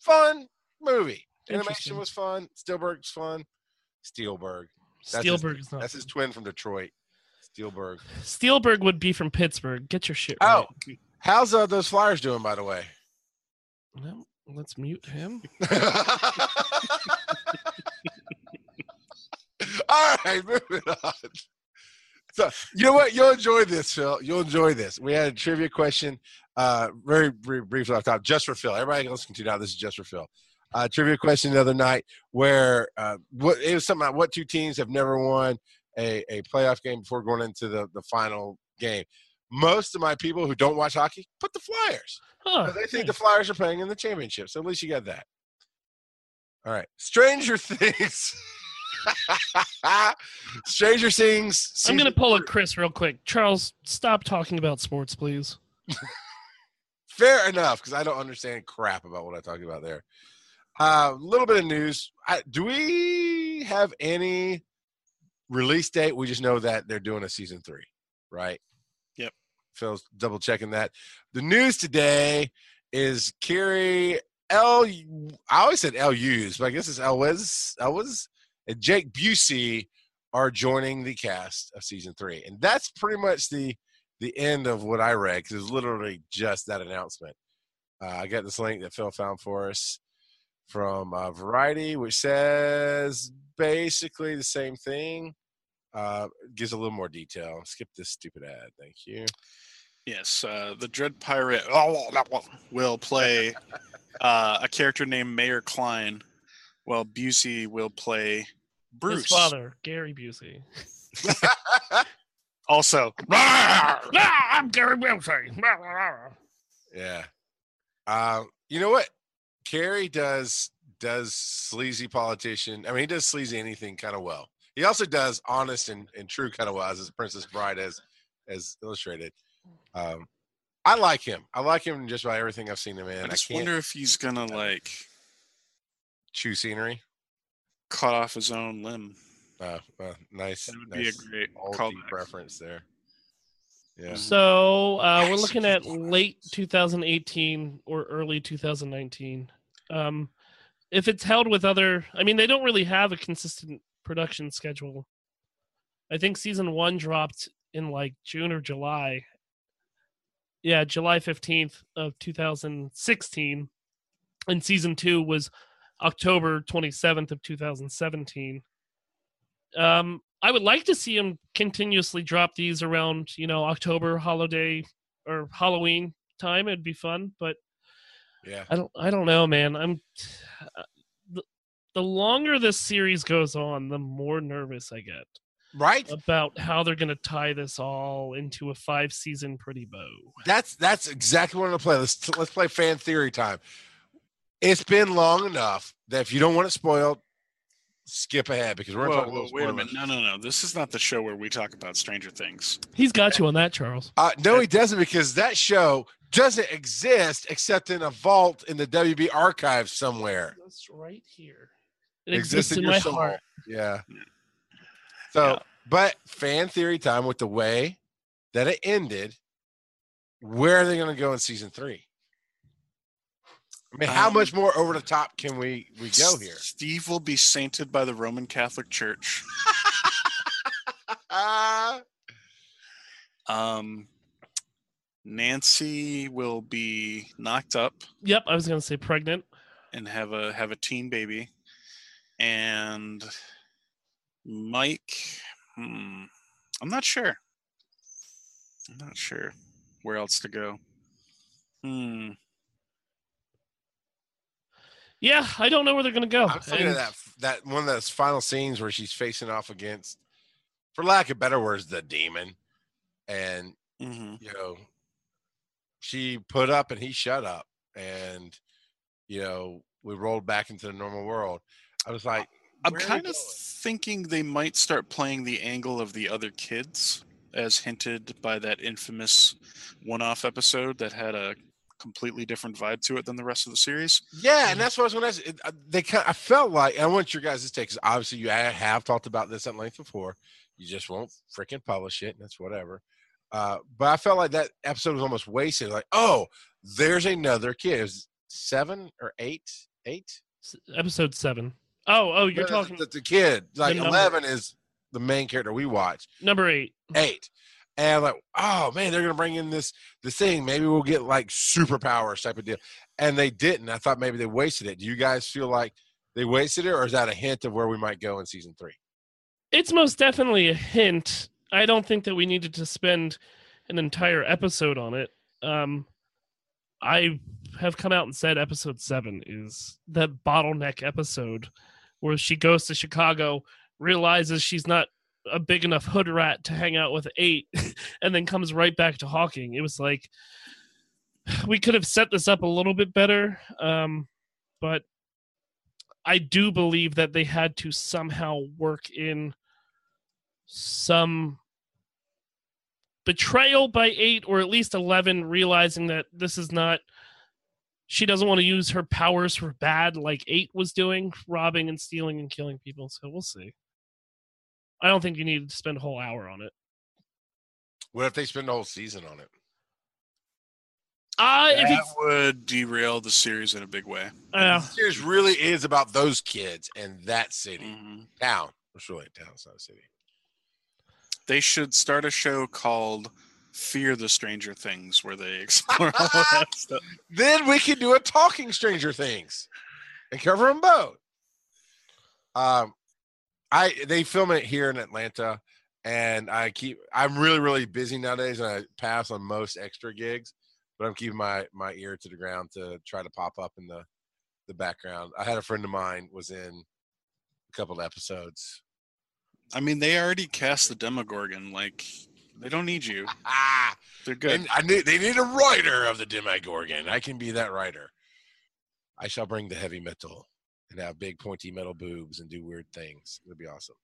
fun movie. Animation was fun. Spielberg's fun. Spielberg. That's Spielberg his, is not. That's his twin from Detroit. Spielberg. Spielberg would be from Pittsburgh. Get your shit right. Oh, how's uh, those Flyers doing, by the way? Well, let's mute him. All right, moving on. So you know what? You'll enjoy this, Phil. You'll enjoy this. We had a trivia question, uh, very, very briefly off top, just for Phil. Everybody listening to now, this is just for Phil. Uh, trivia question the other night where uh, what it was something about what two teams have never won a, a playoff game before going into the, the final game. Most of my people who don't watch hockey put the Flyers. Huh, they think the. Flyers are playing in the championship, so at least you got that. All right, Stranger Things. Stranger Things. I'm gonna pull a Chris real quick. Charles, stop talking about sports, please. Fair enough, because I don't understand crap about what I talk about there. A uh, little bit of news. I, do we have any release date? We just know that they're doing a season three, right? Yep. Phil's double checking that. The news today is Cary L. I always said LU's, but I guess it's Elwes. Elwes and Jake Busey are joining the cast of season three, and that's pretty much the the end of what I read because it was literally just that announcement. Uh, I got this link that Phil found for us from uh, Variety, which says basically the same thing. Uh, gives a little more detail. Skip this stupid ad. Thank you. Yes, uh, the Dread Pirate will play uh, a character named Mayor Kline, while Busey will play Bruce. His father, Gary Busey. Also, ah, I'm Gary Busey. Yeah. Uh, you know what? Cary does does sleazy politician. I mean, he does sleazy anything kind of well. He also does honest and, and true kind of well as Princess Bride as as illustrated. Um, I like him. I like him just by everything I've seen him in. I I, just can't wonder if he's gonna like chew scenery. cut off his own limb. Uh, uh, nice. That would be a great old callback. reference there. Yeah. So uh, we're looking at late 2018 or early 2019. Um, if it's held with other, I mean, they don't really have a consistent production schedule. I think season one dropped in like June or July. Yeah, July 15th of 2016, and season two was October 27th of 2017. Um, I would like to see them continuously drop these around, you know, October holiday or Halloween time. It'd be fun, but Yeah. I don't, I don't know, man. I'm the, the longer this series goes on, the more nervous I get Right? about how they're going to tie this all into a five season pretty bow. That's that's exactly what I'm gonna play. Let's let's play fan theory time. It's been long enough that if you don't want it spoiled, skip ahead because we're gonna Whoa, talk a whoa, little wait a minute! No, no, no! This is not the show where we talk about Stranger Things. He's got you on that, Charles. Uh, no, he doesn't because that show doesn't exist except in a vault in the WB archives somewhere. That's right here. It It exists in your my soul. heart. Yeah. So, Yeah. but fan theory time with the way that it ended. Where are they going to go in season three? I mean, how Um, much more over the top can we we go here? Steve will be sainted by the Roman Catholic Church. Um, Nancy will be knocked up Yep, I was going to say pregnant. and have a have a teen baby, and Mike. Hmm, I'm not sure. I'm not sure where else to go. Hmm. Yeah, I don't know where they're going to go. I'm thinking of that that one of those final scenes where she's facing off against, for lack of better words, the demon, and hmm you know, she put up and he shut up, and you know, we rolled back into the normal world. I was like, I'm where are we kind of thinking they might start playing the angle of the other kids, as hinted by that infamous one-off episode that had a completely different vibe to it than the rest of the series. Yeah, and that's what I was going to ask. It, uh, they kind of, I felt like and I want your guys' take because obviously you have talked about this at length before. You just won't freaking publish it, and that's whatever. Uh, but I felt like that episode was almost wasted. Like, oh, there's another kid. It was seven or eight, eight. Episode seven. Oh, oh, you're No, talking the, the kid. Like number. eleven is the main character we watch. number eight. Eight. And like, oh man, they're gonna bring in this this thing. Maybe we'll get like superpowers type of deal. And they didn't. I thought maybe they wasted it. Do you guys feel like they wasted it, or is that a hint of where we might go in season three? It's most definitely a hint. I don't think that we needed to spend an entire episode on it. Um, I have come out and said episode seven is the bottleneck episode where she goes to Chicago, realizes she's not a big enough hood rat to hang out with eight, and then comes right back to Hawkins. It was like we could have set this up a little bit better, um, but I do believe that they had to somehow work in some betrayal by eight or at least 11 realizing that this is not she doesn't want to use her powers for bad like eight was doing robbing and stealing and killing people so we'll see i don't think you need to spend a whole hour on it What if they spend the whole season on it? uh That it's would derail the series in a big way. uh, The series really is about those kids and that city, Mhm. town. It's really a town, it's not a city. They should start a show called Fear the Stranger Things, where they explore all that stuff. Then we could do a talking Stranger Things and cover them both. Um, I they film it here in Atlanta, and I keep. I'm really really busy nowadays, and I pass on most extra gigs, but I'm keeping my my ear to the ground to try to pop up in the the background. I had a friend of mine was in a couple of episodes. I mean, they already cast the Demogorgon. Like, they don't need you. Ah, They're good. and I need they need a writer of the Demogorgon. I can be that writer. I shall bring the heavy metal and have big pointy metal boobs and do weird things. It'd be awesome.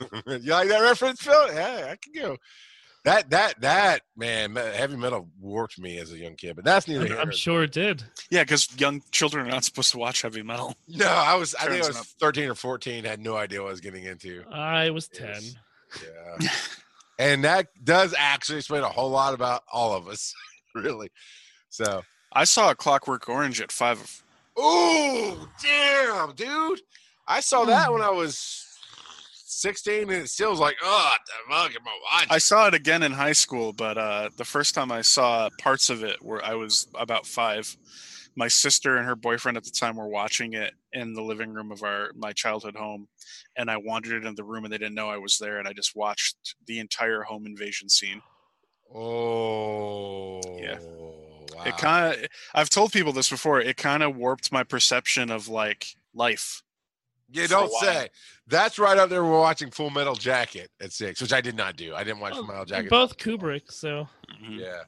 you like that reference, Phil? Yeah, I can go. That that that man, heavy metal warped me as a young kid, but that's neither I'm, here. I'm sure it did Yeah, because young children are not supposed to watch heavy metal. No, I was. I think I was up. 13 or 14. Had no idea what I was getting into. i was 10 Yes. Yeah, and that does actually explain a whole lot about all of us, really. So, I saw a Clockwork Orange at five. Oh damn, dude! I saw that when I was 16, and it still was like, oh, the fuck am I? I saw it again in high school, but uh, the first time I saw parts of it, where I was about five, my sister and her boyfriend at the time were watching it in the living room of our my childhood home, and I wandered into the room and they didn't know I was there, and I just watched the entire home invasion scene. oh, wow. It kind of I've told people this before. It kind of warped my perception of like life. You don't say. That's right up there. We're watching Full Metal Jacket at six, which I did not do. I didn't watch Full Metal Jacket. both kubrick so Mhm. Yeah.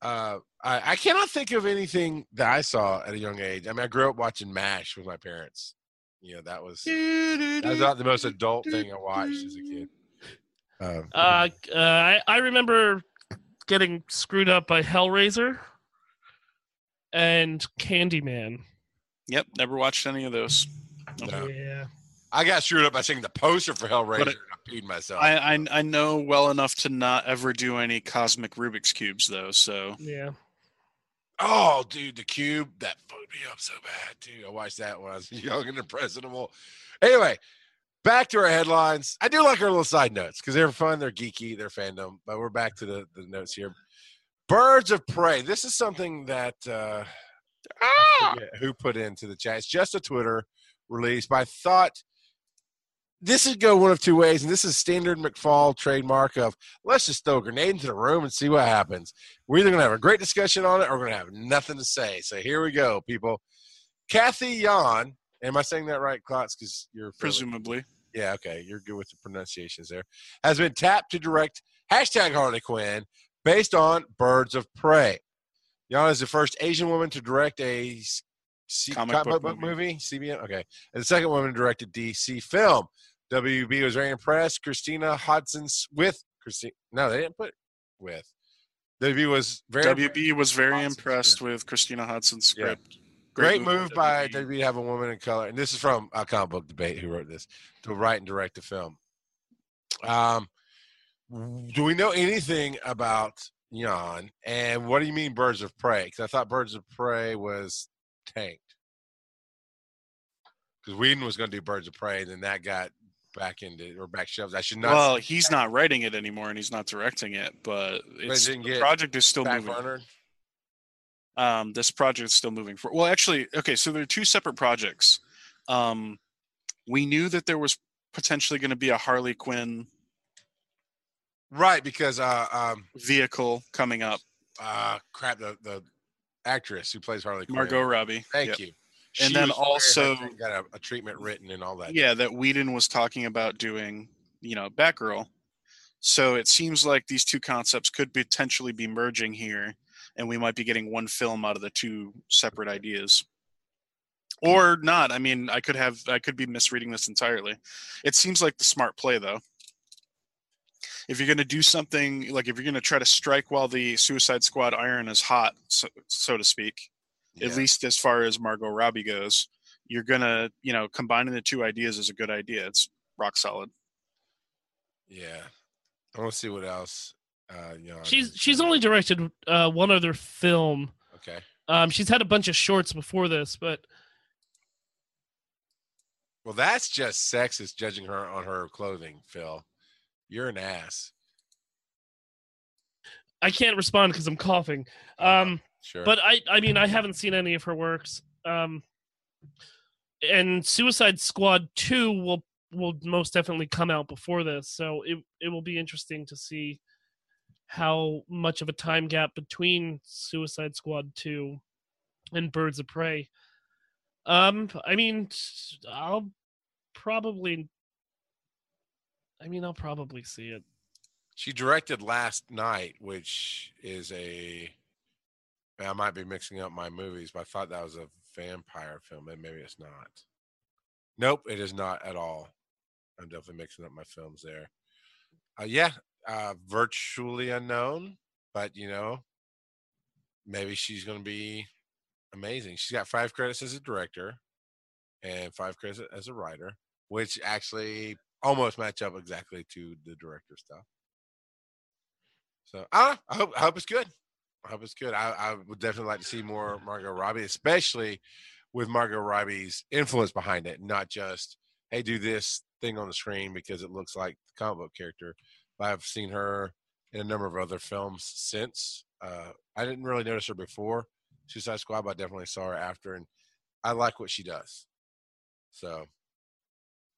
Uh, I, I cannot think of anything that I saw at a young age. I mean, I grew up watching MASH with my parents. You know, that was that was not the most adult thing I watched as a kid. Uh, Uh, uh, I, I remember getting screwed up by Hellraiser and Candyman. Yep, never watched any of those. No. Yeah. I got screwed up by seeing the poster for Hellraiser But it- and I peed myself. I, I I know well enough to not ever do any cosmic Rubik's cubes though. So Yeah. oh, dude, the cube that fucked me up so bad too. I watched that when I was young and impressionable. Anyway, back to our headlines. I do like our little side notes because they're fun, they're geeky, they're fandom. But we're back to the, the notes here. Birds of prey. This is something that uh, I who put into the chat. It's just a Twitter release, but I thought this would go one of two ways, and this is standard McFall trademark of let's just throw a grenade into the room and see what happens. We're either gonna have a great discussion on it or we're gonna have nothing to say. So here we go, people. Cathy Yan, am I saying that right, Klotz? Because you're presumably, yeah, okay, you're good with the pronunciations there. Has been tapped to direct hashtag Harley Quinn based on Birds of Prey. Yana is the first Asian woman to direct a C- Comic comic, book book movie. CBN. Okay, and the second woman to direct a DC film. WB was very impressed. Christina Hodson with Christina. No, they didn't put with. WB was very WB was very Hodson's impressed script. with Christina Hodson's Yeah. script. Great, move by WB. WB to have a woman in color. And this is from a comic book debate who wrote this to write and direct the film. Um, do we know anything about Jan? And what do you mean Birds of Prey? Because I thought Birds of Prey was tanked. Because Whedon was going to do Birds of Prey, and then that got back into or back shelves. I should not. Well, he's not writing it anymore and he's not directing it, but it's, didn't the project is still moving. burner. um, this project is still moving forward. well actually okay so there are two separate projects um, we knew that there was potentially going to be a harley quinn Right, because uh, um, vehicle coming up uh, crap, the the actress who plays Harley Quinn. Margot Robbie. Thank Yep. you. And She then also- got a, a treatment written and all that. Yeah, that Whedon was talking about doing, you know, Batgirl. So it seems like these two concepts could potentially be merging here, and we might be getting one film out of the two separate ideas. Or not. I mean, I could have I could be misreading this entirely. It seems like the smart play though. If you're going to do something like if you're going to try to strike while the Suicide Squad iron is hot, so, so to speak, at least as far as Margot Robbie goes, you're gonna, you know, combining the two ideas is a good idea. It's rock solid. Yeah. I want to see what else. Uh, you know, She's she's only directed uh, one other film. okay. Um, she's had a bunch of shorts before this, but Well, that's just sexist judging her on her clothing, Phil. You're an ass. I can't respond because I'm coughing. Um, Sure. but I I mean I haven't seen any of her works. Um, and Suicide Squad two will will most definitely come out before this, so it it will be interesting to see how much of a time gap between Suicide Squad two and Birds of Prey. Um, I mean, I'll probably. I mean, I'll probably see it. She directed Last Night, which is a. I might be mixing up my movies, but I thought that was a vampire film, and maybe it's not. Nope, it is not at all. I'm definitely mixing up my films there. Uh, yeah, uh, virtually unknown, but you know, maybe she's going to be amazing. She's got five credits as a director and five credits as a writer, which actually almost match up exactly to the director stuff. So I, I hope I hope it's good. I hope it's good. I, I would definitely like to see more Margot Robbie, especially with Margot Robbie's influence behind it, not just hey, do this thing on the screen because it looks like the comic book character. But I've seen her in a number of other films since. Uh, I didn't really notice her before Suicide Squad, but I definitely saw her after, and I like what she does. So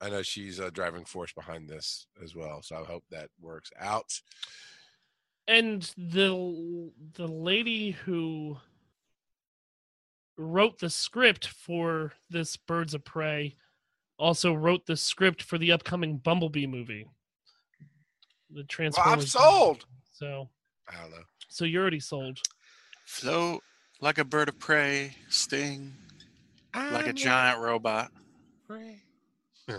I know she's a driving force behind this as well. So I hope that works out. and the the lady who wrote the script for this Birds of Prey also wrote the script for the upcoming Bumblebee movie. The Well, Transformers. I'm sold. So I don't know. so you're already sold. Float like a bird of prey, sting like a giant robot.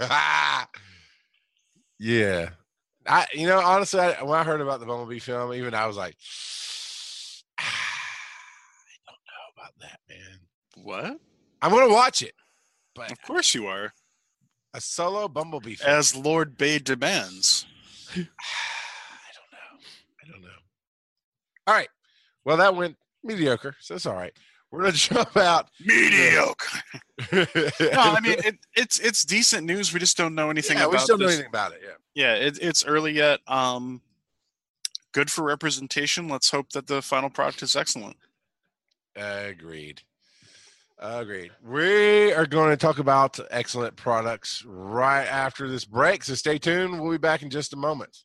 yeah. I you know honestly I, when I heard about the Bumblebee film even I was like I don't know about that man. What? I'm gonna watch it, but Of course you are. a solo Bumblebee film. As Lord Bay demands. I don't know. I don't know. All right. Well, that went mediocre, so it's all right. We're gonna jump out. Mediocre. No, I mean it, it's it's decent news. We just don't know anything yeah, about we still know anything about it. Yeah. Yeah, it, it's early yet. Um, good for representation. Let's hope that the final product is excellent. Agreed. Agreed. We are going to talk about excellent products right after this break. So stay tuned. We'll be back in just a moment.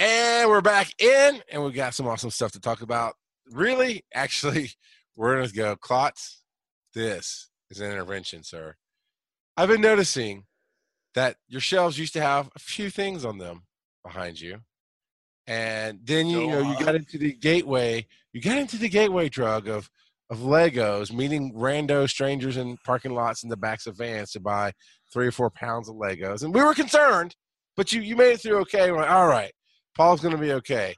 And we're back in, and we got some awesome stuff to talk about. Really, actually, we're going to go. Clots, this is an intervention, sir. I've been noticing that your shelves used to have a few things on them behind you. And then you, you know you got into the gateway. You got into the gateway drug of of Legos, meeting rando strangers in parking lots in the backs of vans to buy three or four pounds of Legos. And we were concerned, but you you made it through okay. We're like, all right, Paul's gonna be okay.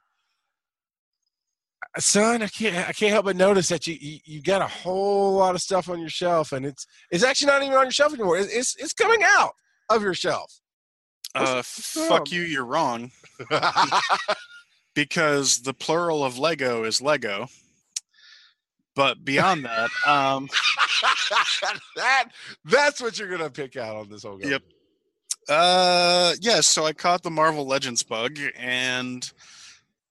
Uh, Son, I can't I can't help but notice that you, you you got a whole lot of stuff on your shelf, and it's it's actually not even on your shelf anymore. It's it's, it's coming out of your shelf. Uh, going fuck on, you, you're wrong. Because the plural of Lego is Lego. But beyond that, um, that that's what you're gonna pick out on this whole game. Yep. Uh, yeah. So I caught the Marvel Legends bug, and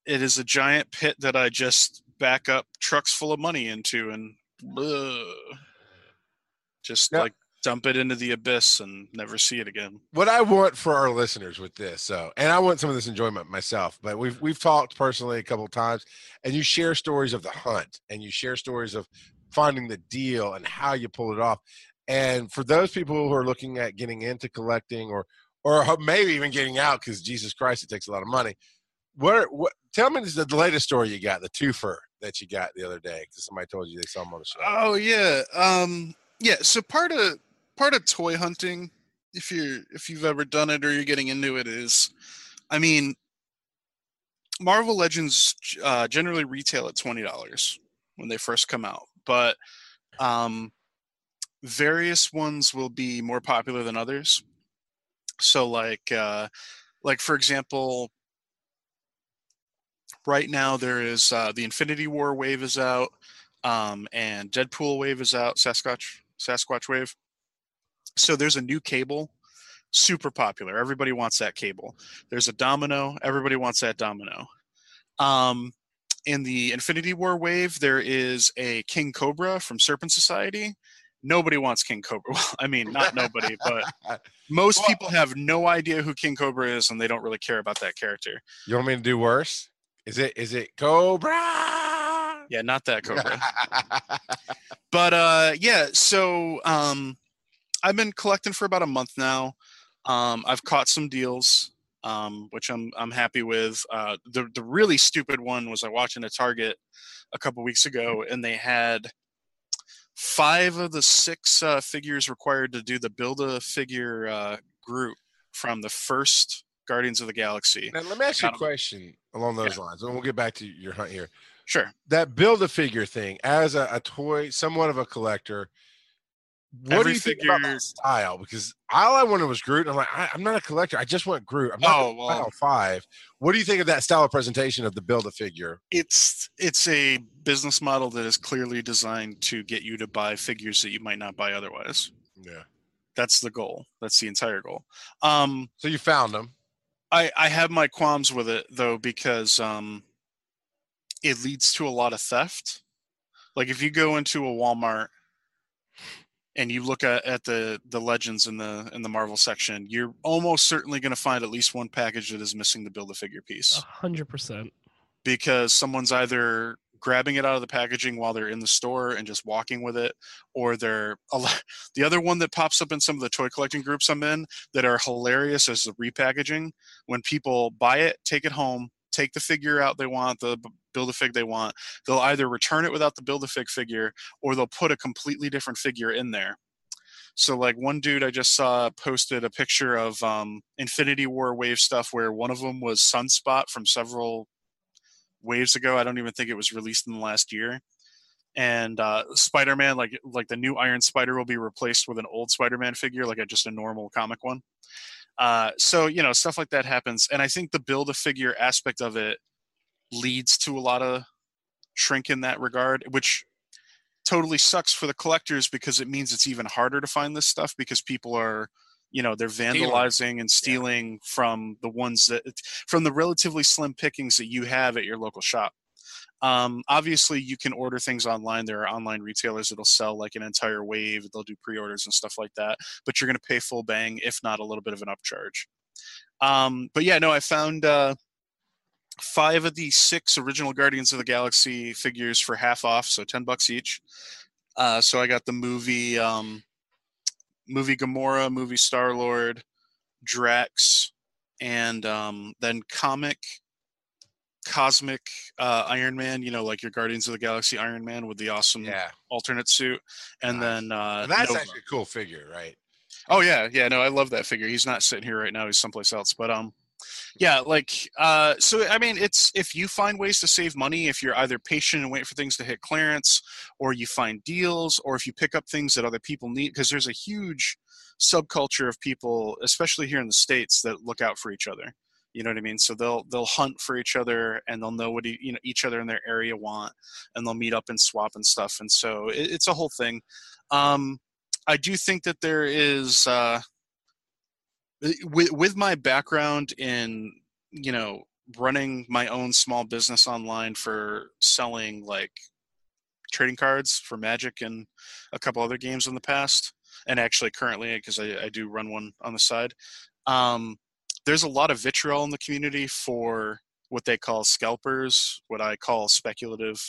it is a giant pit that I just back up trucks full of money into, and ugh, just Yeah. like dump it into the abyss and never see it again. what I want for our listeners with this, so and I want some of this enjoyment myself, but we've we've talked personally a couple of times, and you share stories of the hunt, and you share stories of finding the deal and how you pull it off. And for those people who are looking at getting into collecting or or maybe even getting out because Jesus Christ, it takes a lot of money. What, what tell me this is the latest story you got, the twofer that you got the other day because somebody told you they saw them on the show. Oh yeah, um, yeah. So part of part of toy hunting, if you're if you've ever done it or you're getting into it, is, I mean, Marvel Legends uh, generally retail at twenty dollars when they first come out, but um, various ones will be more popular than others. So like uh, like for example, right now there is uh, the Infinity War wave is out um, and Deadpool wave is out. Sasquatch Sasquatch wave. So there's a new cable, super popular. Everybody wants that cable. There's a Domino. Everybody wants that Domino. Um, in the Infinity War wave, there is a King Cobra from Serpent Society. Nobody wants King Cobra. Well, I mean, not nobody, but most Well- people have no idea who King Cobra is, and they don't really care about that character. You want me to do worse? Is it is it Cobra? Yeah, not that Cobra. but uh yeah so um i've been collecting for about a month now um i've caught some deals um which i'm i'm happy with uh the the really stupid one was i watched in a target a couple weeks ago and they had five of the six uh, figures required to do the build a figure uh group from the first guardians of the galaxy now let me ask you a question along those lines, and we'll get back to your hunt here. sure That build a figure thing, as a, a toy, somewhat of a collector. What Every do you think about figure- that style? Because all I wanted was Groot. And I'm like, I, I'm not a collector. I just want Groot. I'm not Oh, well. Five. What do you think of that style of presentation of the build a figure? it's it's a business model that is clearly designed to get you to buy figures that you might not buy otherwise Yeah. that's the goal that's the entire goal um So you found them. i i have my qualms with it though because um it leads to a lot of theft like if you go into a walmart and you look at, at the the legends in the in the marvel section you're almost certainly going to find at least one package that is missing the build a figure piece A hundred percent. because someone's either grabbing it out of the packaging while they're in the store and just walking with it or they're the other one that pops up in some of the toy collecting groups i'm in that are hilarious is the repackaging when people buy it take it home take the figure out they want the build a fig they want they'll either return it without the build a fig figure or they'll put a completely different figure in there so like one dude i just saw posted a picture of um, infinity war wave stuff where one of them was sunspot from several waves ago. I don't even think it was released in the last year. And uh, Spider-Man, like like the new Iron Spider, will be replaced with an old Spider-Man figure, like a, just a normal comic one. Uh, so you know stuff like that happens, and I think the build a figure aspect of it leads to a lot of shrink in that regard, which totally sucks for the collectors because it means it's even harder to find this stuff because people are you know they're vandalizing and stealing from the ones that from the relatively slim pickings that you have at your local shop. Um, obviously you can order things online. There are online retailers that'll sell like an entire wave. They'll do pre-orders and stuff like that but you're going to pay full bang if not a little bit of an upcharge. Um, but yeah no i found uh, five of the six original guardians of the galaxy figures for half off so 10 bucks each uh, so i got the movie um, movie Gamora, movie Star Lord, Drax, and um, then comic cosmic uh, Iron Man. You know, like your Guardians of the Galaxy Iron Man with the awesome Yeah. alternate suit, and Nice. then uh, that's Nova. actually a cool figure, right? Oh yeah, yeah. No, I love that figure. He's not sitting here right now. He's someplace else. But um, yeah. Like uh, so I mean, it's if you find ways to save money, if you're either patient and wait for things to hit clearance, or you find deals, or if you pick up things that other people need, because there's a huge subculture of people, especially here in the states, that look out for each other. You know what I mean? So they'll they'll hunt for each other, and they'll know what e- you know each other in their area want, and they'll meet up and swap and stuff. And so it, it's a whole thing. Um, I do think that there is uh, with with my background in you know running my own small business online for selling like trading cards for Magic and a couple other games in the past. and actually currently because I, I do run one on the side. Um, there's a lot of vitriol in the community for what they call scalpers, what I call speculative.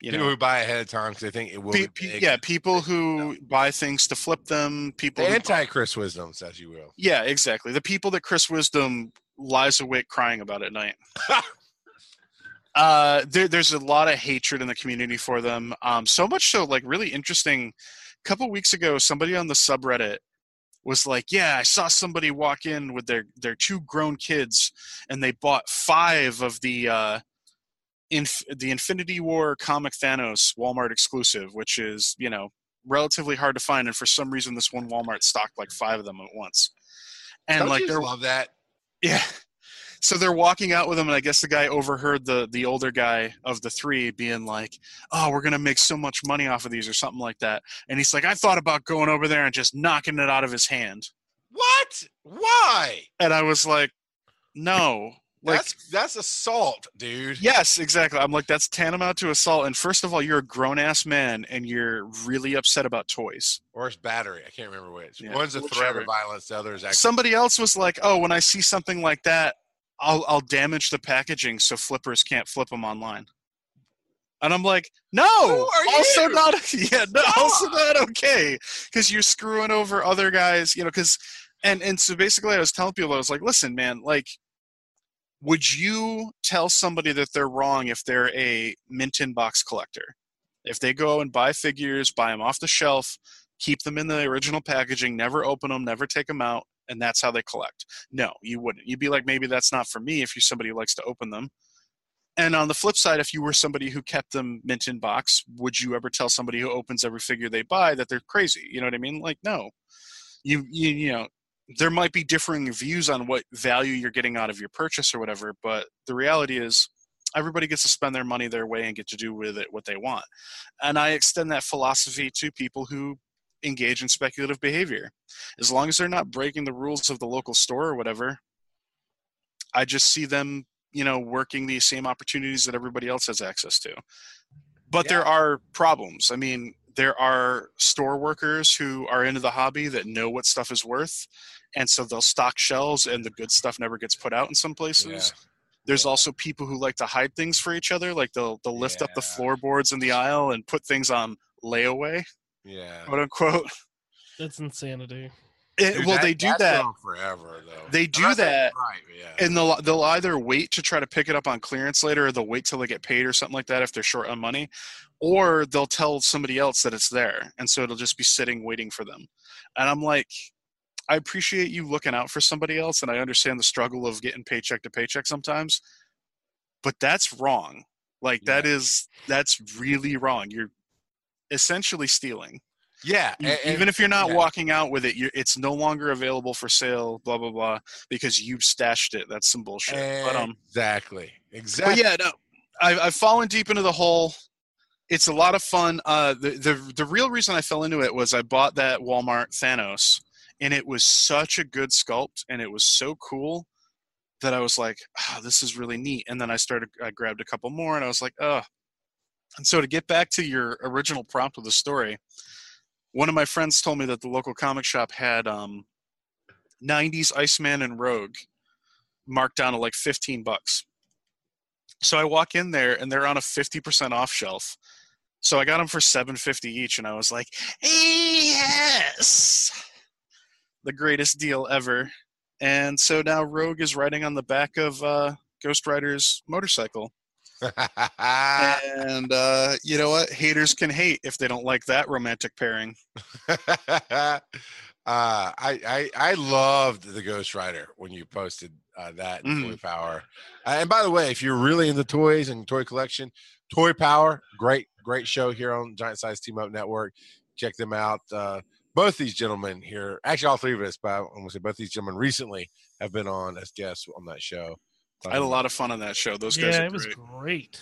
You People know, who buy ahead of time because they think it will pe- be pe- yeah, people who buy things to flip them. People, the anti Chris Wisdoms, as you will. yeah, exactly. The people that Chris Wisdom lies awake crying about at night. uh, there, there's a lot of hatred in the community for them. Um, so much so, like, really interesting. A couple weeks ago, somebody on the subreddit was like, "Yeah, I saw somebody walk in with their their two grown kids, and they bought five of the uh, inf- the Infinity War comic Thanos Walmart exclusive, which is you know relatively hard to find, and for some reason, this one Walmart stocked like five of them at once." And Don't like they're love that. yeah. So they're walking out with him, and I guess the guy overheard the the older guy of the three being like, "Oh, we're gonna make so much money off of these, or something like that." And he's like, "I thought about going over there and just knocking it out of his hand." What? Why? And I was like, "No, like, that's that's assault, dude. yes, exactly." I'm like, "That's tantamount to assault." And first of all, you're a grown ass man, and you're really upset about toys. Or it's battery. I can't remember which. Yeah, One's a threat of violence. The other is actually. Somebody else was like, "Oh, when I see something like that, I'll I'll damage the packaging so flippers can't flip them online." And I'm like, "No, are also you? not yeah, no, also not okay because you're screwing over other guys, you know, because and and so basically I was telling people I was like, "Listen, man, like would you tell somebody that they're wrong if they're a mint in box collector? If they go and buy figures, buy them off the shelf, keep them in the original packaging, never open them, never take them out, and that's how they collect. No, you wouldn't. You'd be like, maybe that's not for me if you're somebody who likes to open them. And on the flip side, if you were somebody who kept them mint in box, would you ever tell somebody who opens every figure they buy that they're crazy? You know what I mean? Like, no. You you you know, there might be differing views on what value you're getting out of your purchase or whatever, but the reality is everybody gets to spend their money their way and get to do with it what they want. And I extend that philosophy to people who engage in speculative behavior. As long as they're not breaking the rules of the local store or whatever, I just see them, you know, working the same opportunities that everybody else has access to. But there are problems. I mean, there are store workers who are into the hobby that know what stuff is worth, and so they'll stock shelves, and the good stuff never gets put out in some places. There's Yeah. also people who like to hide things for each other, like they'll they'll lift up the floorboards in the aisle and put things on layaway, Yeah. quote unquote. That's insanity. It- Dude, well, that- they do that, forever though. They do that, Right. Yeah. and they'll they'll either wait to try to pick it up on clearance later, or they'll wait till they get paid or something like that if they're short on money, or they'll tell somebody else that it's there, and so it'll just be sitting waiting for them. And I'm like, I appreciate you looking out for somebody else, and I understand the struggle of getting paycheck to paycheck sometimes, but that's wrong. Like that is that's really wrong. You're essentially stealing. Yeah. And- even if you're not yeah. walking out with it, you're, it's no longer available for sale. Blah blah blah, because you stashed it. That's some bullshit. but um, exactly. but Exactly. yeah, no, I've, I've fallen deep into the hole. It's a lot of fun. Uh, the, the the real reason I fell into it was I bought that Walmart Thanos, and it was such a good sculpt, and it was so cool that I was like, oh, this is really neat. And then I started, I grabbed a couple more, and I was like, oh. And so to get back to your original prompt of the story, one of my friends told me that the local comic shop had um, 90s Iceman and Rogue marked down to like 15 bucks. So I walk in there and they're on a 50% off shelf. So I got them for 750 each and I was like, "Yes." The greatest deal ever. And so now Rogue is riding on the back of uh, Ghost Rider's motorcycle. and uh, you know what? Haters can hate if they don't like that romantic pairing. uh, I, I I loved the Ghost Rider when you posted uh, that Mhm. Toy Power. Uh, and by the way, if you're really into toys and toy collection, Toy Power, great great show here on Giant Size Team Up Network. Check them out. Uh, both these gentlemen here, actually all three of us, but I'm gonna say both these gentlemen recently have been on as guests on that show. I had a lot of fun on that show. Those guys yeah, are it was great. great.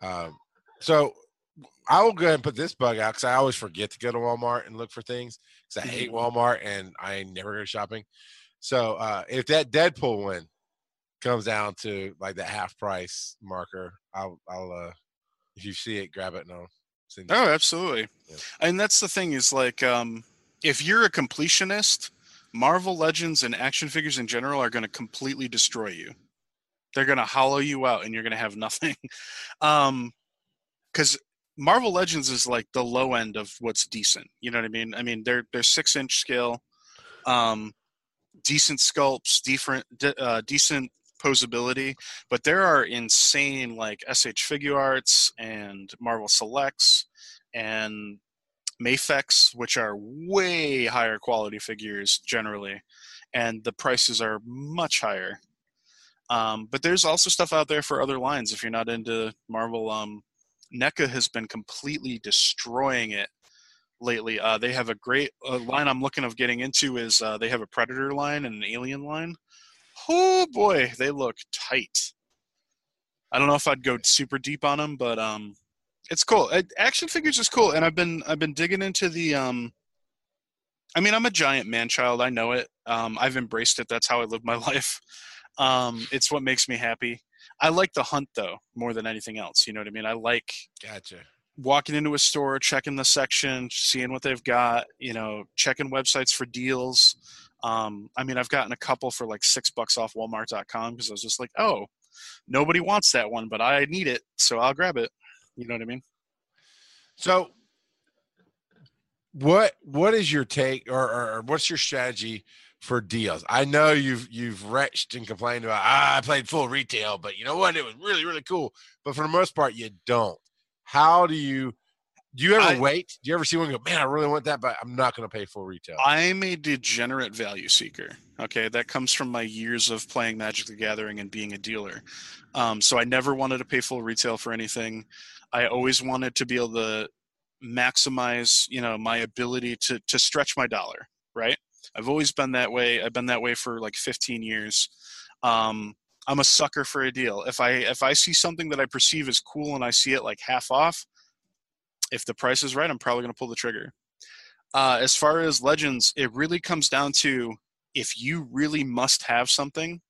Yeah. Um, so I will go ahead and put this bug out because I always forget to go to Walmart and look for things because I hate Walmart and I never go shopping. So uh, if that Deadpool one comes down to like that half price marker, I'll I'll uh, if you see it, grab it and I'll Same Oh, absolutely. Yeah. And that's the thing is like um if you're a completionist, Marvel Legends and action figures in general are going to completely destroy you. They're going to hollow you out and you're going to have nothing. um cuz Marvel Legends is like the low end of what's decent. You know what I mean? I mean, they're they're 6-inch scale um decent sculpts, different de- uh, decent posability, but there are insane like SH Figuarts and Marvel Selects and Mafex, which are way higher quality figures generally, and the prices are much higher. Um, but there's also stuff out there for other lines if you're not into Marvel. Um, NECA has been completely destroying it lately. Uh, they have a great uh, line I'm looking of getting into is uh, they have a Predator line and an Alien line. Oh boy, they look tight. I don't know if I'd go super deep on them, but um, it's cool. Action figures is cool, and I've been I've been digging into the um. I mean, I'm a giant man child. I know it. Um, I've embraced it. That's how I live my life. Um, it's what makes me happy. I like the hunt though more than anything else. You know what I mean? I like Gotcha. walking into a store, checking the section, seeing what they've got, you know, checking websites for deals. Um, I mean, I've gotten a couple for like six bucks off Walmart.com because I was just like, oh, nobody wants that one, but I need it, so I'll grab it. You know what I mean? So, what what is your take, or, or, what's your strategy for deals? I know you've you've retched and complained about ah, I played full retail, but you know what? It was really really cool. But for the most part, you don't. How do you? Do you ever I- wait? Do you ever see one go, man, I really want that, but I'm not going to pay full retail? I'm a degenerate value seeker. Okay, that comes from my years of playing Magic the Gathering and being a dealer. Um, so I never wanted to pay full retail for anything. I always wanted to be able to maximize, you know, my ability to to stretch my dollar. Right. I've always been that way. I've been that way for like 15 years. Um, I'm a sucker for a deal. If I if I see something that I perceive as cool and I see it like half off, if the price is right, I'm probably going to pull the trigger. Uh, as far as legends, it really comes down to if you really must have something,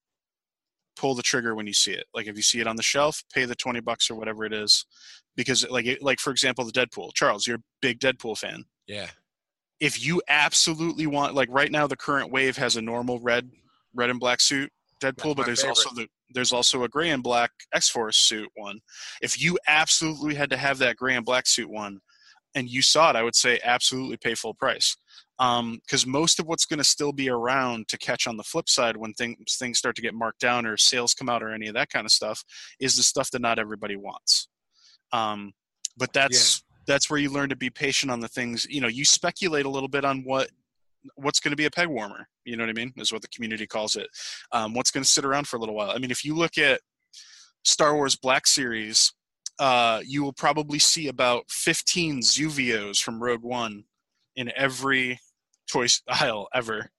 pull the trigger when you see it. Like if you see it on the shelf, pay the twenty bucks or whatever it is, because like it, like for example, the Deadpool. Charles, you're a big Deadpool fan. yeah. If you absolutely want, like right now, the current wave has a normal red, red and black suit Deadpool, but there's also the there's also a gray and black X Force suit one. If you absolutely had to have that gray and black suit one, and you saw it, I would say absolutely pay full price. Because most of what's going to still be around to catch on the flip side when things things start to get marked down or sales come out or any of that kind of stuff is the stuff that not everybody wants. Um, but that's that's where you learn to be patient on the things. You know, you speculate a little bit on what what's going to be a peg warmer. You know what I mean? Is what the community calls it. Um, what's going to sit around for a little while. I mean, if you look at Star Wars Black Series, uh, you will probably see about 15 Zuvios from Rogue One in every toy aisle ever.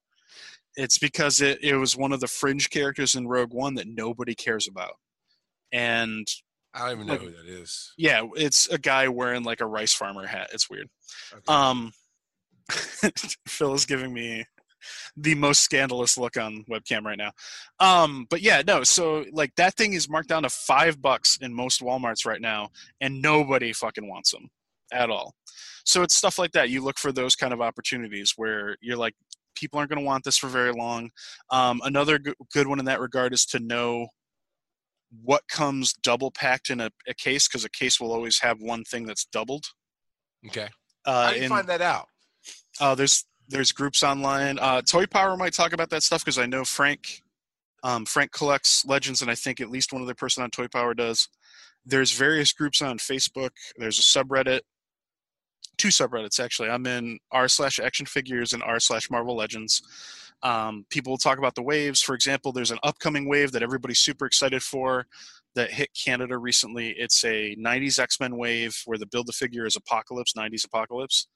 It's because it, it was one of the fringe characters in Rogue One that nobody cares about. And I don't even know who that is. yeah, it's a guy wearing like a rice farmer hat. It's weird. Okay. Um, Phil is giving me the most scandalous look on webcam right now. Um, but yeah, no. So like that thing is marked down to five bucks in most WalMarts right now, and nobody fucking wants them at all. So it's stuff like that. You look for those kind of opportunities where you're like, people aren't going to want this for very long. Um, another g- good one in that regard is to know what comes double packed in a, a case because a case will always have one thing that's doubled. okay. Uh, How do you in- find that out? Uh, there's there's groups online. Uh, Toy Power might talk about that stuff because I know Frank um, Frank collects legends, and I think at least one other person on Toy Power does. There's various groups on Facebook. There's a subreddit, two subreddits actually. I'm in r slash action figures and r slash Marvel Legends. Um, people will talk about the waves. For example, there's an upcoming wave that everybody's super excited for that hit Canada recently. It's a 90s X Men wave where the build a figure is Apocalypse, 90s Apocalypse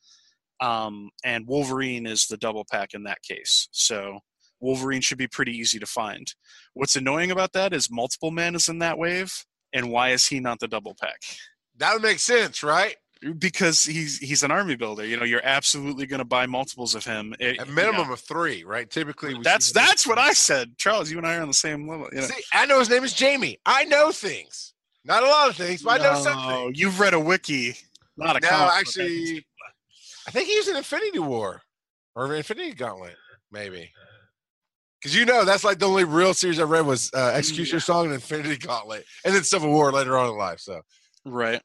um, and Wolverine is the double pack in that case. So Wolverine should be pretty easy to find. What's annoying about that is multiple man is in that wave, and why is he not the double pack? That would make sense, right? Because he's he's an army builder. You know, you're absolutely going to buy multiples of him. It- A you minimum know, of three, right? Typically, we that's that's what I said, Charles. You and I are on the same level. You know. See, I know his name is Jamie. I know things. Not a lot of things, but I know No, something. You've read a wiki. Not a No, actually, I think he was in Infinity War or Infinity Gauntlet, maybe. Because you know that's like the only real series I read was uh, Executioner Song and Infinity Gauntlet, and then Civil War later on in life. So right.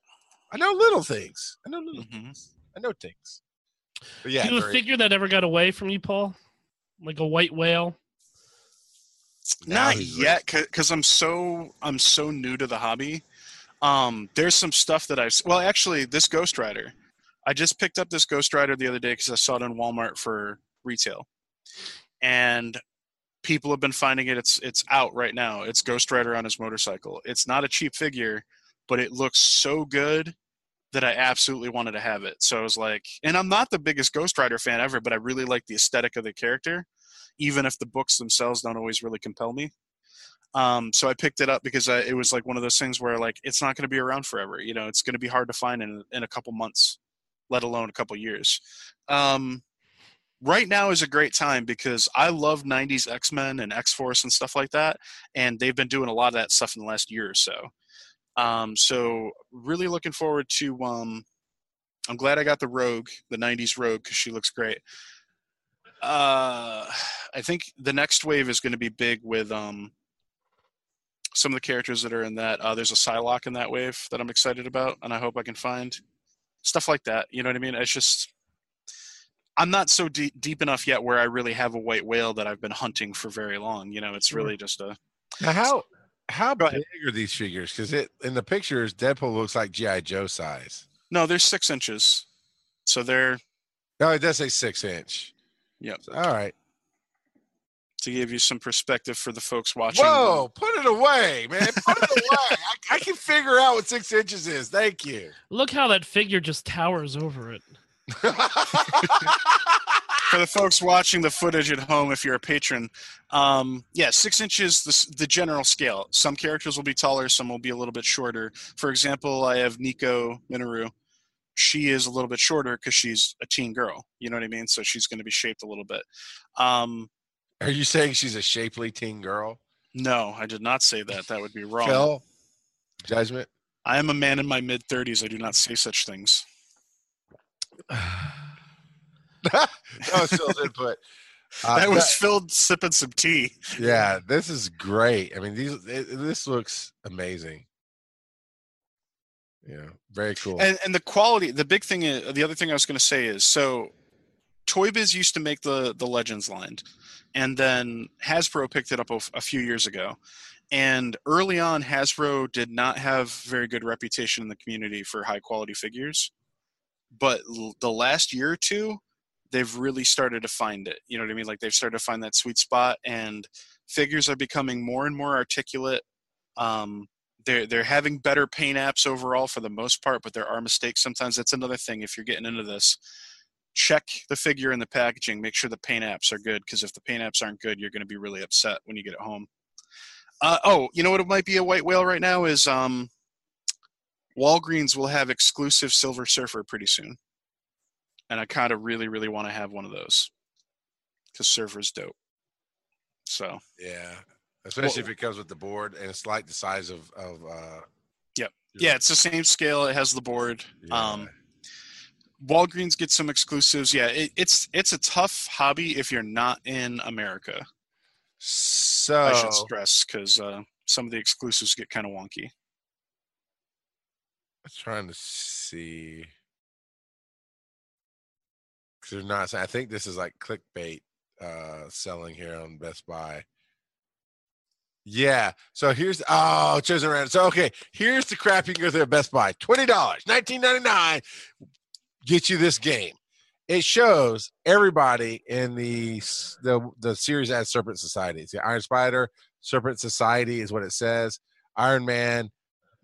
I know little things. I know little. Mhm. I know things. But yeah, Do you have a figure that ever got away from you, Paul? Like a white whale? now Not yet, because I'm so I'm so new to the hobby. Um, there's some stuff that I've well, actually, this Ghost Rider. I just picked up this Ghost Rider the other day because I saw it in Walmart for retail, and people have been finding it. It's it's out right now. It's Ghost Rider on his motorcycle. It's not a cheap figure, but it looks so good that I absolutely wanted to have it. So I was like, and I'm not the biggest Ghost Rider fan ever, but I really like the aesthetic of the character, even if the books themselves don't always really compel me. Um, so I picked it up because I, it was like one of those things where like it's not going to be around forever. You know, it's going to be hard to find in in a couple months, let alone a couple years. Um, right now is a great time because I love '90s X Men and X Force and stuff like that, and they've been doing a lot of that stuff in the last year or so. Um, so really looking forward to. Um, I'm glad I got the Rogue, the '90s Rogue, because she looks great. Uh, I think the next wave is going to be big with um, some of the characters that are in that. Uh, there's a Psylocke in that wave that I'm excited about, and I hope I can find stuff like that. You know what I mean? It's just I'm not so deep deep enough yet where I really have a white whale that I've been hunting for very long. You know, it's really just a Now, how how big are these figures? Because it in the pictures, Deadpool looks like GI Joe size. no. They're six inches, so they're No, it does say six inch. Yep. All right. To give you some perspective for the folks watching. Whoa, put it away, man. Put it away. I, I can figure out what six inches is. Thank you. Look how that figure just towers over it. for the folks watching the footage at home, if you're a patron, um, yeah, six inches the, the general scale. Some characters will be taller, some will be a little bit shorter. For example, I have Nico Minoru. She is a little bit shorter because she's a teen girl. You know what I mean? So she's going to be shaped a little bit. Um, Are you saying she's a shapely teen girl? no, I did not say that. That would be wrong. Phil, judgment. I am a man in my mid 30s. I do not say such things. that was Phil's input. Uh, that was that- Phil sipping some tea. yeah, this is great. I mean, these it, this looks amazing. Yeah, very cool. and and the quality the big thing is, the other thing i was going to say is so toy biz used to make the the legends line and then hasbro picked it up a few years ago and early on hasbro did not have very good reputation in the community for high quality figures but l- the last year or two they've really started to find it you know what i mean like they've started to find that sweet spot and figures are becoming more and more articulate um, they're they're having better paint apps overall for the most part, but there are mistakes sometimes. That's another thing. If you're getting into this, check the figure and the packaging. Make sure the paint apps are good, because if the paint apps aren't good, you're going to be really upset when you get it home. Uh, oh, you know what? It might be a white whale right now is um, Walgreens will have exclusive Silver Surfer pretty soon, and I kind of really really want to have one of those because Surfer's dope. So yeah, especially if it comes with the board and it's like the size of of. uh Yep. yeah, it's the same scale. It has the board. yeah. Um, Walgreens gets some exclusives. Yeah, it, it's it's a tough hobby if you're not in America. so I should stress because uh, some of the exclusives get kind of wonky. I'm trying to see. Because they're not. I think this is like clickbait uh selling here on Best Buy. Yeah. So here's oh chosen random. So okay, here's the crap you can go through at Best Buy. Twenty dollars, nineteen ninety nine. Get you this game. It shows everybody in the the the series as Serpent Society. It's the Iron Spider, Serpent Society is what it says. Iron Man,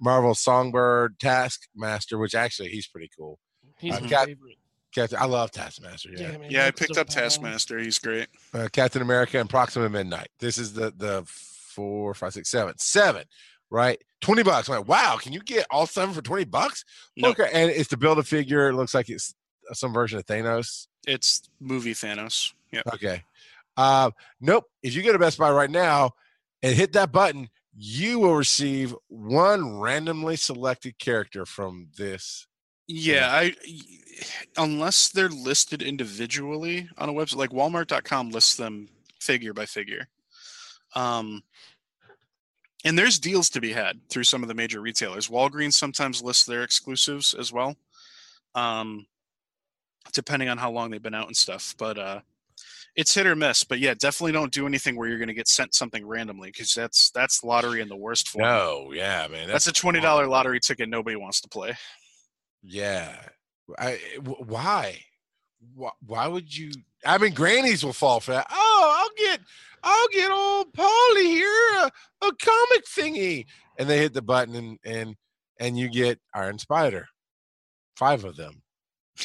Marvel Songbird, Taskmaster, which actually he's pretty cool. He's Uh, my Cap- favorite. Captain, I love Taskmaster. Yeah, Damn, he Yeah, I picked so up bad. Taskmaster. He's great. uh, Captain America and Proxima Midnight. This is the the four, five, six, seven, seven, right? Twenty bucks. I'm like, wow, can you get all seven for twenty bucks? Nope. Okay, and it's to build a figure. It looks like it's some version of Thanos. It's movie Thanos. Yeah. Okay. Uh, nope. If you go to Best Buy right now and hit that button, you will receive one randomly selected character from this Yeah, I unless they're listed individually on a website like walmart.com lists them figure by figure. Um and there's deals to be had through some of the major retailers. Walgreens sometimes lists their exclusives as well. Um depending on how long they've been out and stuff, but uh it's hit or miss, but yeah, definitely don't do anything where you're going to get sent something randomly because that's that's lottery in the worst form. No, yeah, man. that's, a twenty dollar lottery ticket nobody wants to play. Yeah. I w- why? Why, why would you? I mean, grannies will fall for that. Oh, I'll get, I'll get old Polly here a, a comic thingy, and they hit the button and and and you get Iron Spider, five of them.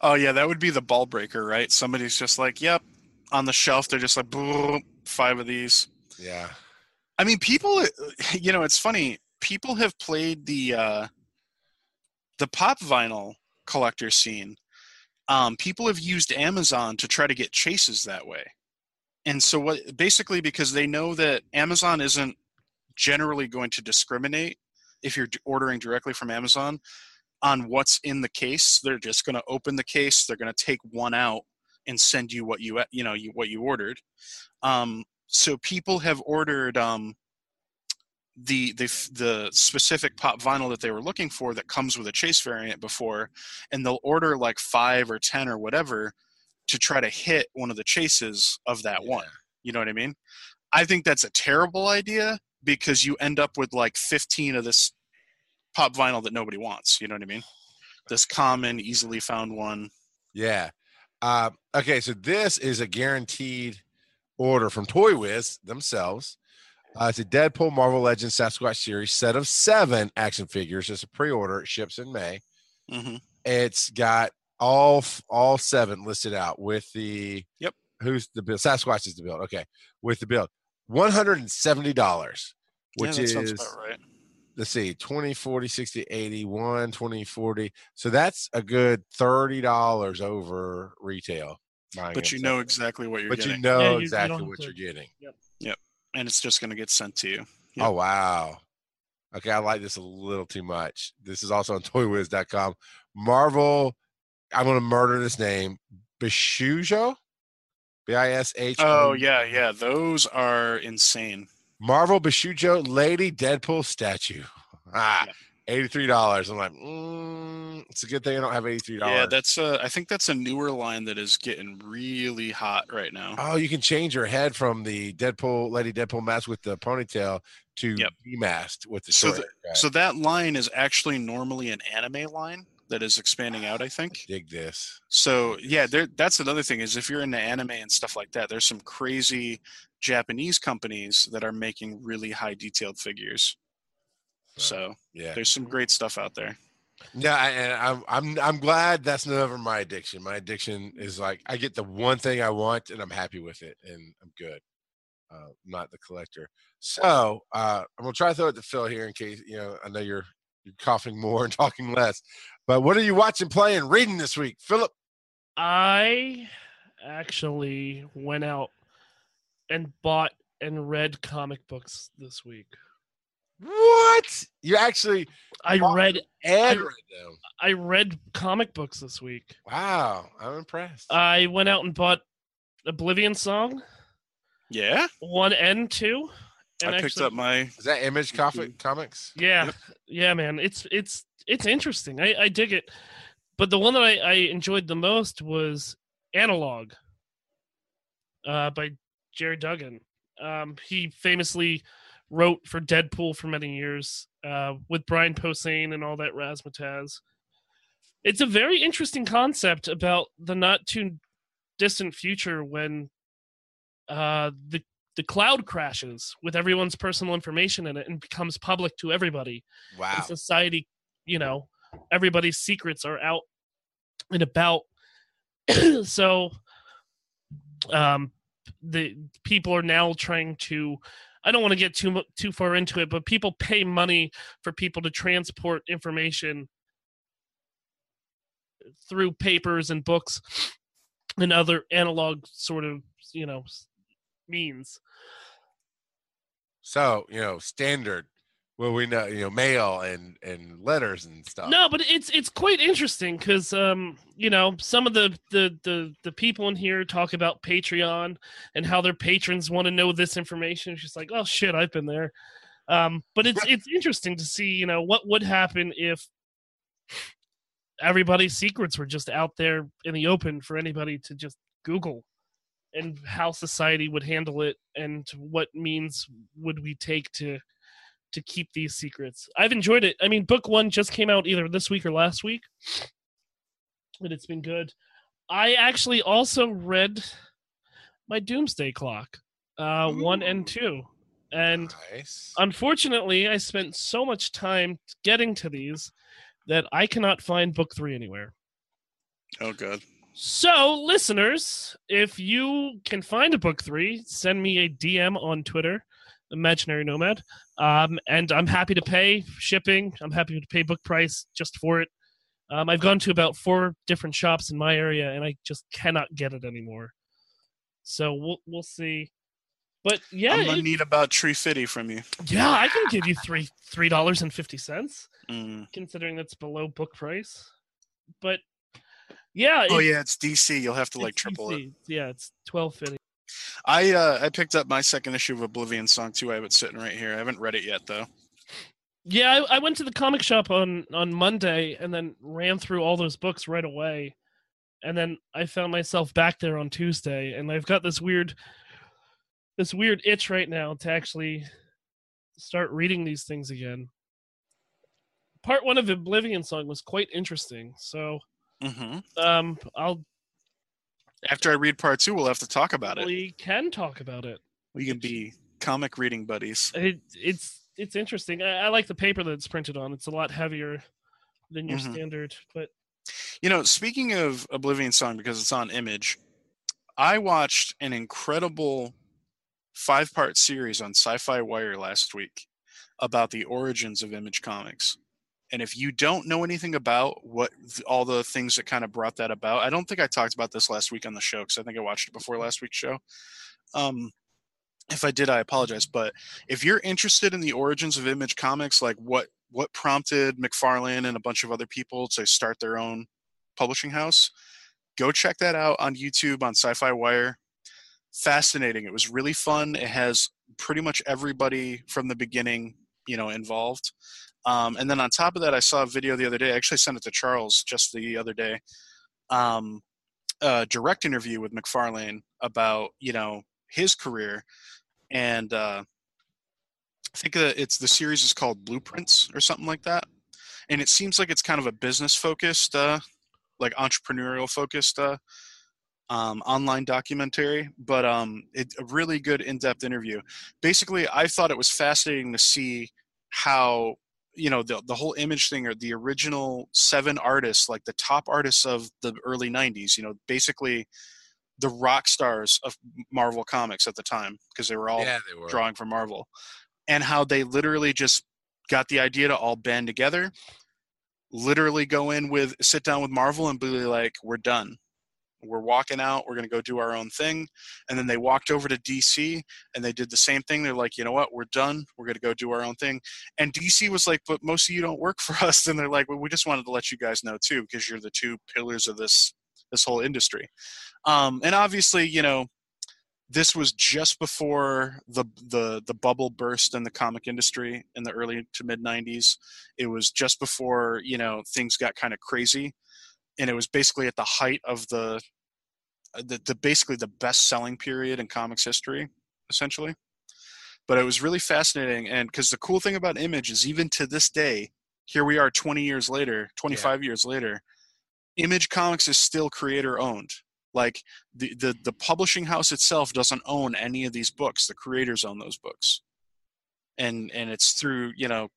Oh yeah, that would be the ball breaker, right? Somebody's just like, "Yep," on the shelf. They're just like, "Boom, five of these." Yeah. I mean, people. You know, it's funny. People have played the uh, the pop vinyl collector scene. Um, people have used Amazon to try to get chases that way, and so what? Basically, because they know that Amazon isn't generally going to discriminate if you're ordering directly from Amazon on what's in the case. They're just going to open the case. They're going to take one out and send you what you you know you, what you ordered. Um, so people have ordered um, the the the specific pop vinyl that they were looking for that comes with a chase variant before, and they'll order like five or ten or whatever to try to hit one of the chases of that Yeah. one. You know what I mean? I think that's a terrible idea because you end up with like 15 of this pop vinyl that nobody wants. You know what I mean? This common, easily found one. Yeah. Uh, okay, so this is a guaranteed order from Toy Wiz themselves. Uh, it's a Deadpool Marvel Legends Sasquatch series set of seven action figures. It's a pre-order. It ships in May. hmm It's got all all seven listed out with the Yep. Who's the build? Sasquatch is the build. Okay, with the build, one hundred and seventy dollars, which yeah, that is right. let's see 20 40 60 80 1 20 40 so that's a good $30 over retail But you separate. know exactly what you're but getting, you know Yeah, you- you exactly don't what to- you're getting and it's just going to get sent to you. Yep. oh wow okay i like this a little too much this is also on toywiz.com marvel i'm going to murder this name bishoujo b-i-s-h Oh yeah, yeah. Those are insane. marvel bishoujo lady deadpool statue ah Yeah. $83 i'm like mm, it's a good thing i don't have $83 Yeah, that's a, I think that's a newer line that is getting really hot right now. Oh, you can change your head from the Deadpool Lady Deadpool mask with the ponytail to Yep. masked with the So short the- haircut. So that line is actually normally an anime line that is expanding out, I think. dig this. So yeah, there that's another thing is if you're into anime and stuff like that, there's some crazy Japanese companies that are making really high detailed figures. So Yeah, there's some great stuff out there. yeah, I- and I'm I'm I'm glad that's never my addiction. My addiction is like I get the one thing I want and I'm happy with it and I'm good. Uh, not the collector. So uh, I'm gonna try to throw it to Phil here in case you know I know you're you're coughing more and talking less. But what are you watching, playing, reading this week, Philip? I actually went out and bought and read comic books this week. What you actually I read and I- read them? I read comic books this week. Wow, I'm impressed. I went out and bought Oblivion Song Yeah, one and two. And I picked actually- up my Is that Image Comic Comics? Yeah, Yep. yeah, man. It's it's it's interesting. I I dig it, but the one that I, I enjoyed the most was Analog, uh, by Gerry Duggan. Um, he famously wrote for Deadpool for many years, uh, with Brian Posehn and all that razzmatazz. It's a very interesting concept about the not too distant future when uh, the the cloud crashes with everyone's personal information in it and becomes public to everybody Wow. in society you know everybody's secrets are out and about so um the people are now trying to i don't want to get too too far into it but people pay money for people to transport information through papers and books and other analog sort of you know means. So, you know, standard well, we know you know mail and and letters and stuff. No, but it's it's quite interesting because um you know some of the, the the the people in here talk about Patreon and how their patrons want to know this information. It's just like oh shit, I've been there. Um, but it's it's interesting to see you know what would happen if everybody's secrets were just out there in the open for anybody to just Google and how society would handle it and what means would we take to to keep these secrets. I've enjoyed it. I mean, book one just came out either this week or last week, and it's been good. I actually also read my Doomsday Clock, uh, one and two, and Nice. unfortunately, I spent so much time getting to these that I cannot find book three anywhere. Oh, good. So, listeners, if you can find a book three, send me a DM on Twitter, Imaginary Nomad, um, and I'm happy to pay shipping. I'm happy to pay book price just for it. Um, I've gone to about four different shops in my area, and I just cannot get it anymore. So we'll we'll see. But yeah, I'm gonna it- need about Tree Fitty from you. yeah, I can give you three three dollars and fifty cents, Mm. considering that's below book price. But yeah, Oh it- yeah, it's DC. You'll have to like triple it. DC. Yeah, it's twelve fifty. I uh I picked up my second issue of Oblivion Song too. I have it sitting right here. I haven't read it yet though. Yeah, I, I went to the comic shop on on Monday and then ran through all those books right away, and then I found myself back there on Tuesday, and I've got this weird, this weird itch right now to actually start reading these things again. Part one of Oblivion Song was quite interesting, so hmm um, I'll After I read part two, we'll have to talk about it. we can talk about it. We can be comic reading buddies. it it's it's interesting. I, I like the paper that it's printed on. It's a lot heavier than your Mhm. standard, but You know, speaking of Oblivion Song, because it's on Image, I watched an incredible five part series on Sci Fi Wire last week about the origins of Image Comics. And if you don't know anything about what all the things that kind of brought that about, I don't think I talked about this last week on the show because I think I watched it before last week's show. Um, if I did, I apologize. But if you're interested in the origins of Image Comics, like what what prompted McFarlane and a bunch of other people to start their own publishing house, go check that out on YouTube on Sci-Fi Wire. Fascinating. It was really fun. It has pretty much everybody from the beginning, you know, involved. Um, and then on top of that, I saw a video the other day. I actually sent it to Charles just the other day. Um, a direct interview with McFarlane about you know his career, and uh, I think uh, it's the series is called Blueprints or something like that. And it seems like it's kind of a business focused, uh, like entrepreneurial focused uh, um, online documentary, but um, it, a really good in depth interview. Basically, I thought it was fascinating to see how you know the the whole image thing or the original seven artists like the top artists of the early 90s you know basically the rock stars of marvel comics at the time because they were all yeah, they were. drawing for marvel and how they literally just got the idea to all band together literally go in with sit down with marvel and be like we're done we're walking out we're going to go do our own thing. And then they walked over to dc and they did the same thing. They're like you know what? We're done. We're going to go do our own thing. And dc was like but most of you don't work for us. And they're like well, we just wanted to let you guys know too because you're the two pillars of this this whole industry. Um, and obviously you know this was just before the the the bubble burst in the comic industry in the early to mid 90s it was just before you know things got kind of crazy and it was basically at the height of the uh, the, the basically the best selling period in comics history essentially. But it was really fascinating and because the cool thing about image is even to this day here we are 20 years later 25 years later image comics is still creator owned. Like the, the the publishing house itself doesn't own any of these books. The creators own those books. And and it's through you know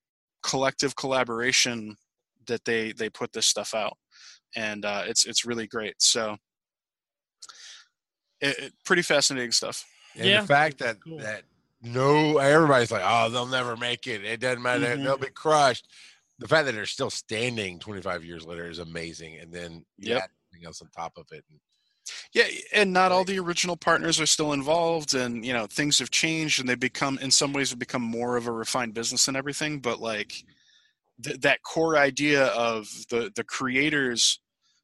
collective collaboration that they they put this stuff out and uh, it's it's really great so it, it- pretty fascinating stuff And Yeah. the fact that Cool. that no, everybody's like, oh, they'll never make it. It doesn't matter. Mhm. They'll be crushed. The fact that they're still standing 25 years later is amazing. And then you Yep. add everything else on top of it. And Yeah, and not all the original partners are still involved, and you know things have changed, and they become, in some ways, have become more of a refined business and everything. But like th- that core idea of the the creators,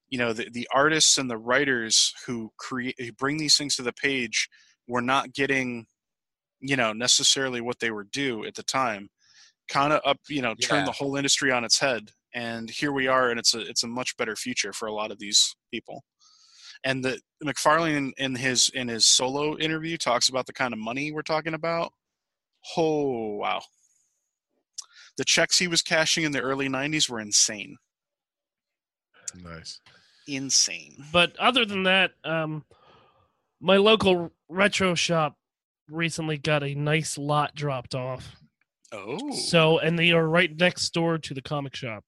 you know, the the artists and the writers who create who bring these things to the page were not getting, you know, necessarily what they were due at the time. Kind of up, you know, Yeah. turned the whole industry on its head, and here we are, and it's a it's a much better future for a lot of these people and the McFarlane in, in his in his solo interview talks about the kind of money we're talking about. Oh wow. The checks he was cashing in the early 90s were insane. Nice. Insane. But other than that, um, my local retro shop recently got a nice lot dropped off. Oh. So, and they are right next door to the comic shop.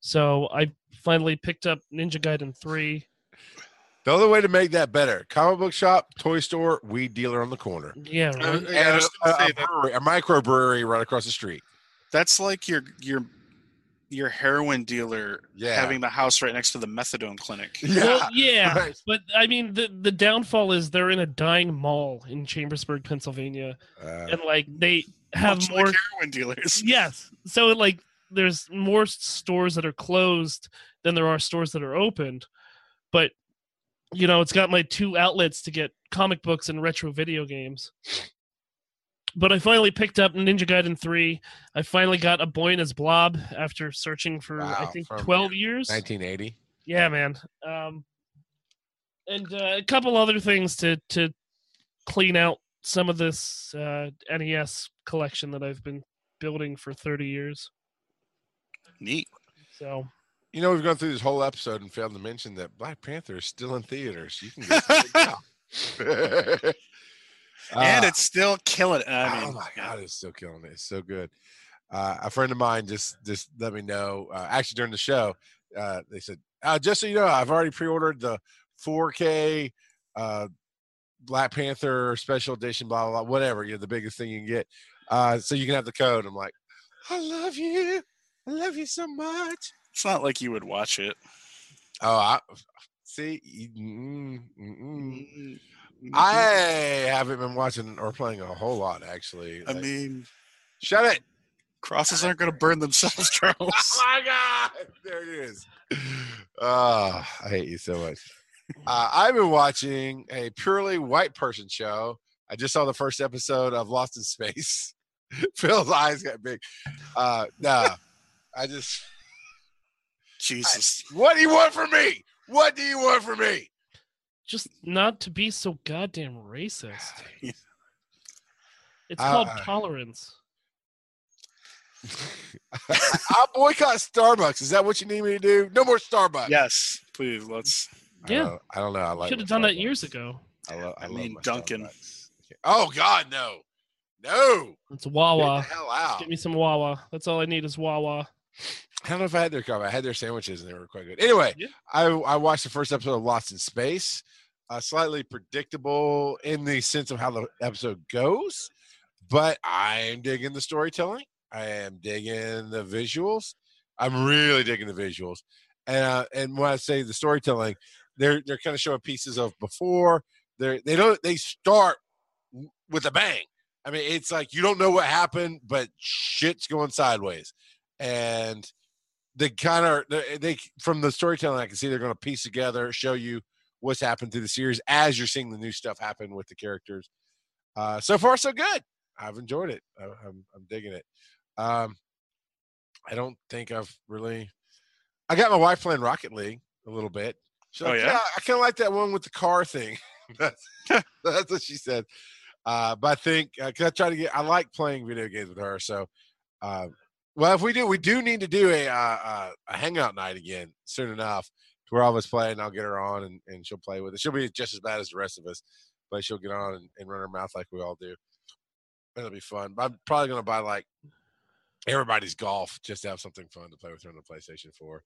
So I finally picked up Ninja Gaiden 3. The other way to make that better: comic book shop, toy store, weed dealer on the corner, Yeah, Uh, right. yeah, and a, gonna a, a brewery, a microbrewery right across the street. That's like your your your heroin dealer Yeah. having the house right next to the methadone clinic. Yeah, Well, yeah. right. But I mean, the the downfall is they're in a dying mall in Chambersburg, Pennsylvania, Uh, and like they have Much more. like heroin dealers. yes, so like there's more stores that are closed than there are stores that are opened, but you know it's got my two outlets to get comic books and retro video games. But I finally picked up Ninja Gaiden 3. I finally got a boy and his blob after searching for I think 12 years. 1980. Yeah, man. Um, and uh, a couple other things to to clean out some of this uh, NES collection that I've been building for 30 years. Neat. So You know, we've gone through this whole episode and failed to mention that Black Panther is still in theaters. You can go check and Uh, it's still killing it. I mean, oh my god, it's still killing it. It's so good. Uh, a friend of mine just just let me know. Uh, actually, during the show, uh, they said, uh, "Just so you know, I've already pre-ordered the 4K uh, Black Panther special edition, blah blah blah, whatever. You know, the biggest thing you can get. Uh, so you can have the code." I'm like, "I love you. I love you so much." It's not like you would watch it. Oh, I see. mm, mm, mm. Mm, I haven't been watching or playing a whole lot actually. I Like, mean, shut it. crosses aren't going to burn themselves, Charles. Oh my god! There it is. Oh, I hate you so much. Uh, I've been watching a purely white person show. I just saw the first episode of Lost in Space. Phil's eyes got big. Uh, no, I just. Jesus. What do you want from me? What do you want from me? Just not to be so goddamn racist. Yeah. It's Uh, called uh, tolerance. I'll boycott Starbucks. Is that what you need me to do? No more Starbucks. yes, please. Let's. I Yeah. don't, I don't know. I like Should have my done that years ago. I, love. I, I mean, my Dunkin'. Starbucks. Oh God, no, no. It's Get Wawa. the hell out. Give me some Wawa. That's all I need is Wawa. I don't know if I had their coffee. I had their sandwiches and they were quite good. Anyway, Yeah. I I watched the first episode of Lost in Space. Uh, slightly predictable in the sense of how the episode goes, but I'm digging the storytelling. I am digging the visuals. I'm really digging the visuals, and uh, and when I say the storytelling, they're they're kind of showing pieces of before. They they don't they start with a bang. I mean, it's like you don't know what happened, but shit's going sideways, and they kind of they, they from the storytelling I can see they're going to piece together, show you what's happened through the series as you're seeing the new stuff happen with the characters. Uh, so far, so good. I've enjoyed it. I, I'm I'm digging it. Um, I don't think I've really. I got my wife playing Rocket League a little bit. She's Oh, like, yeah? I kind of like that one with the car thing. that's, that's what she said. Uh, but I think because I try to get, I like playing video games with her. So, uh, well, if we do, we do need to do a uh, uh, a hangout night again soon enough to where all of us play, and I'll get her on and, and she'll play with it. She'll be just as bad as the rest of us, but she'll get on and, and run her mouth like we all do. It'll be fun. But I'm probably gonna buy like everybody's golf just to have something fun to play with her on the PlayStation 4.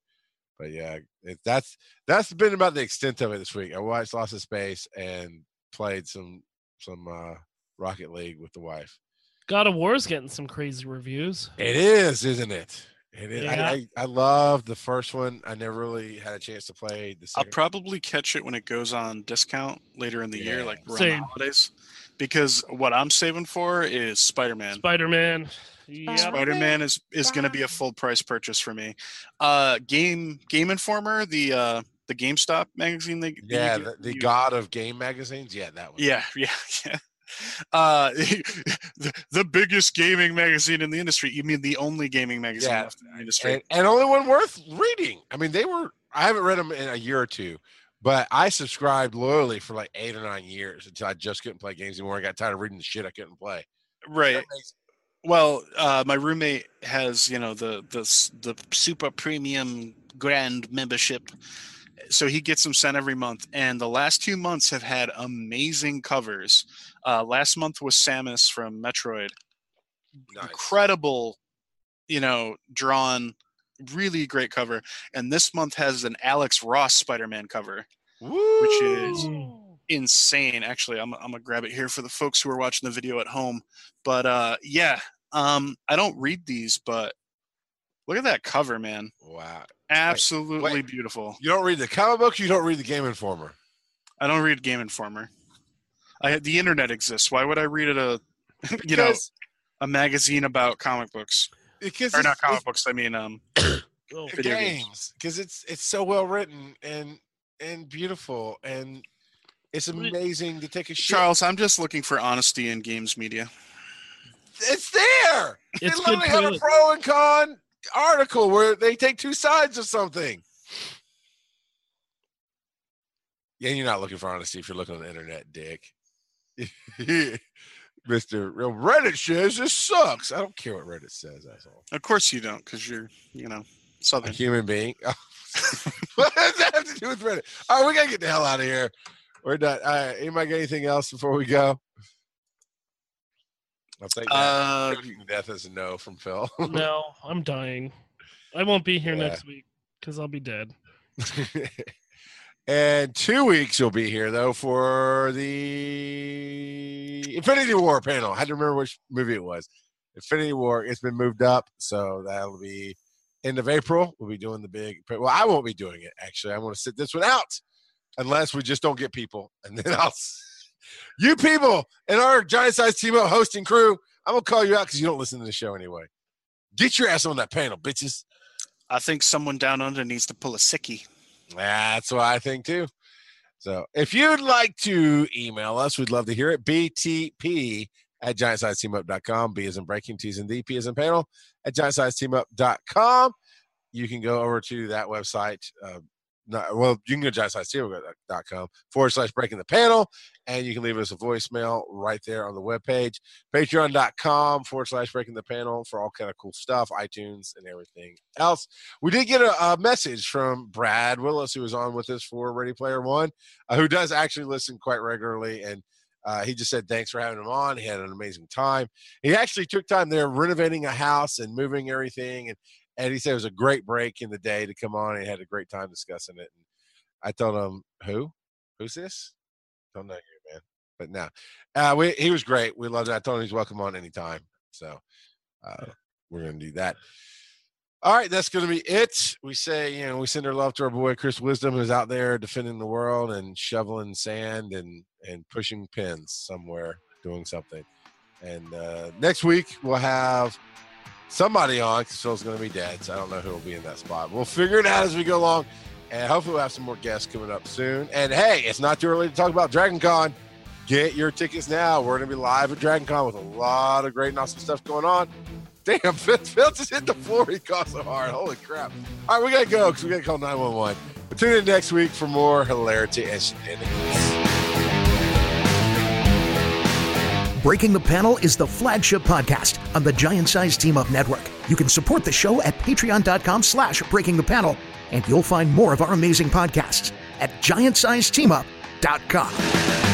But yeah, it, that's that's been about the extent of it this week. I watched Lost in Space and played some some uh, Rocket League with the wife. God of War's getting some crazy reviews. It is, isn't it? It is. Yeah. I, I, I love the first one. I never really had a chance to play the I'll probably catch it when it goes on discount later in the year, like around Same. the holidays. Because what I'm saving for is Spider Man. Spider Man. Yep. Spider Man is is going to be a full price purchase for me. Uh, Game Game Informer, the uh, the GameStop magazine. They, they yeah, do- the, the you- god of game magazines. Yeah, that one. Yeah, yeah, yeah. Uh, the, the biggest gaming magazine in the industry. You mean the only gaming magazine Yeah, left in the industry? and, and only one worth reading. I mean, they were. I haven't read them in a year or two, but I subscribed loyally for like eight or nine years until I just couldn't play games anymore. I got tired of reading the shit I couldn't play. right. Well, uh, my roommate has you know the the the super premium grand membership, so he gets them sent every month. And the last two months have had amazing covers. Uh, last month was Samus from Metroid. Nice. Incredible, you know, drawn, really great cover. And this month has an Alex Ross Spider-Man cover. which is- insane. Actually, I'm, I'm gonna grab it here for the folks who are watching the video at home. But uh, yeah, um, I don't read these, but look at that cover, man. Wow. Absolutely wait. beautiful. You don't read the comic book. You don't read the Game Informer. I don't read Game Informer. I the internet exists. Why would I read it a you know a magazine about comic books because or not comic books? I mean, um, Oh, video games. games because it's it's so well written and and beautiful and it's amazing to take a shit. Charles. I'm just looking for honesty in games media. It's there. It's they literally have a pro and con article where they take two sides of something. Yeah, you're not looking for honesty if you're looking on the internet, Dick. Mister Real Reddit says this sucks. I don't care what Reddit says, asshole. Of course you don't, because you're you know A southern. human being. what does that have to do with Reddit? All right, we gotta get the hell out of here. We're done. All right, anybody got anything else before we go? I'll take that. Uh, death is a no from Phil. no, I'm dying. I won't be here Yeah. next week because I'll be dead. And two weeks you'll be here though for the Infinity War panel. I had to remember which movie it was. Infinity War. It's been moved up, so that'll be end of April. We'll be doing the big. Well, I won't be doing it actually. I want to sit this one out unless we just don't get people, and then I'll. You people and our giant size team up hosting crew. I'm gonna call you out because you don't listen to the show anyway. Get your ass on that panel, bitches. I think someone down under needs to pull a sickie. That's what I think too. So if you'd like to email us, we'd love to hear it. BTP at giantsizeteamup.com. B is in breaking, T is in D, P is in panel at giantsizeteamup.com. You can go over to that website. Uh, not, well, you can go to giantsizeteamup.com forward slash breaking the panel, and you can leave us a voicemail right there on the webpage. Patreon.com forward slash breaking the panel for all kind of cool stuff, iTunes and everything else. We did get a, a message from Brad Willis, who was on with us for Ready Player One, uh, who does actually listen quite regularly. And uh, he just said thanks for having him on. He had an amazing time. He actually took time there renovating a house and moving everything. And, and he said it was a great break in the day to come on. And he had a great time discussing it. And I told him, who? Who's this? Don't know you, man. But no, uh, we, he was great. We loved it. I told him he's welcome on anytime. So uh, we're going to do that. All right, that's going to be it. We say, you know, we send our love to our boy Chris Wisdom, who's out there defending the world and shoveling sand and and pushing pins somewhere, doing something. And uh, next week we'll have somebody on because Phil's going to be dead, so I don't know who will be in that spot. We'll figure it out as we go along, and hopefully we'll have some more guests coming up soon. And hey, it's not too early to talk about Dragon Con. Get your tickets now. We're going to be live at Dragon Con with a lot of great and awesome stuff going on. Damn, Phil, Phil just hit the floor. He caught so hard. Holy crap. All right, we got to go because we got to call 911. But tune in next week for more hilarity and shenanigans. Breaking the Panel is the flagship podcast on the Giant Size Team Up Network. You can support the show at patreon.com slash breaking the panel, and you'll find more of our amazing podcasts at giantsizeteamup.com.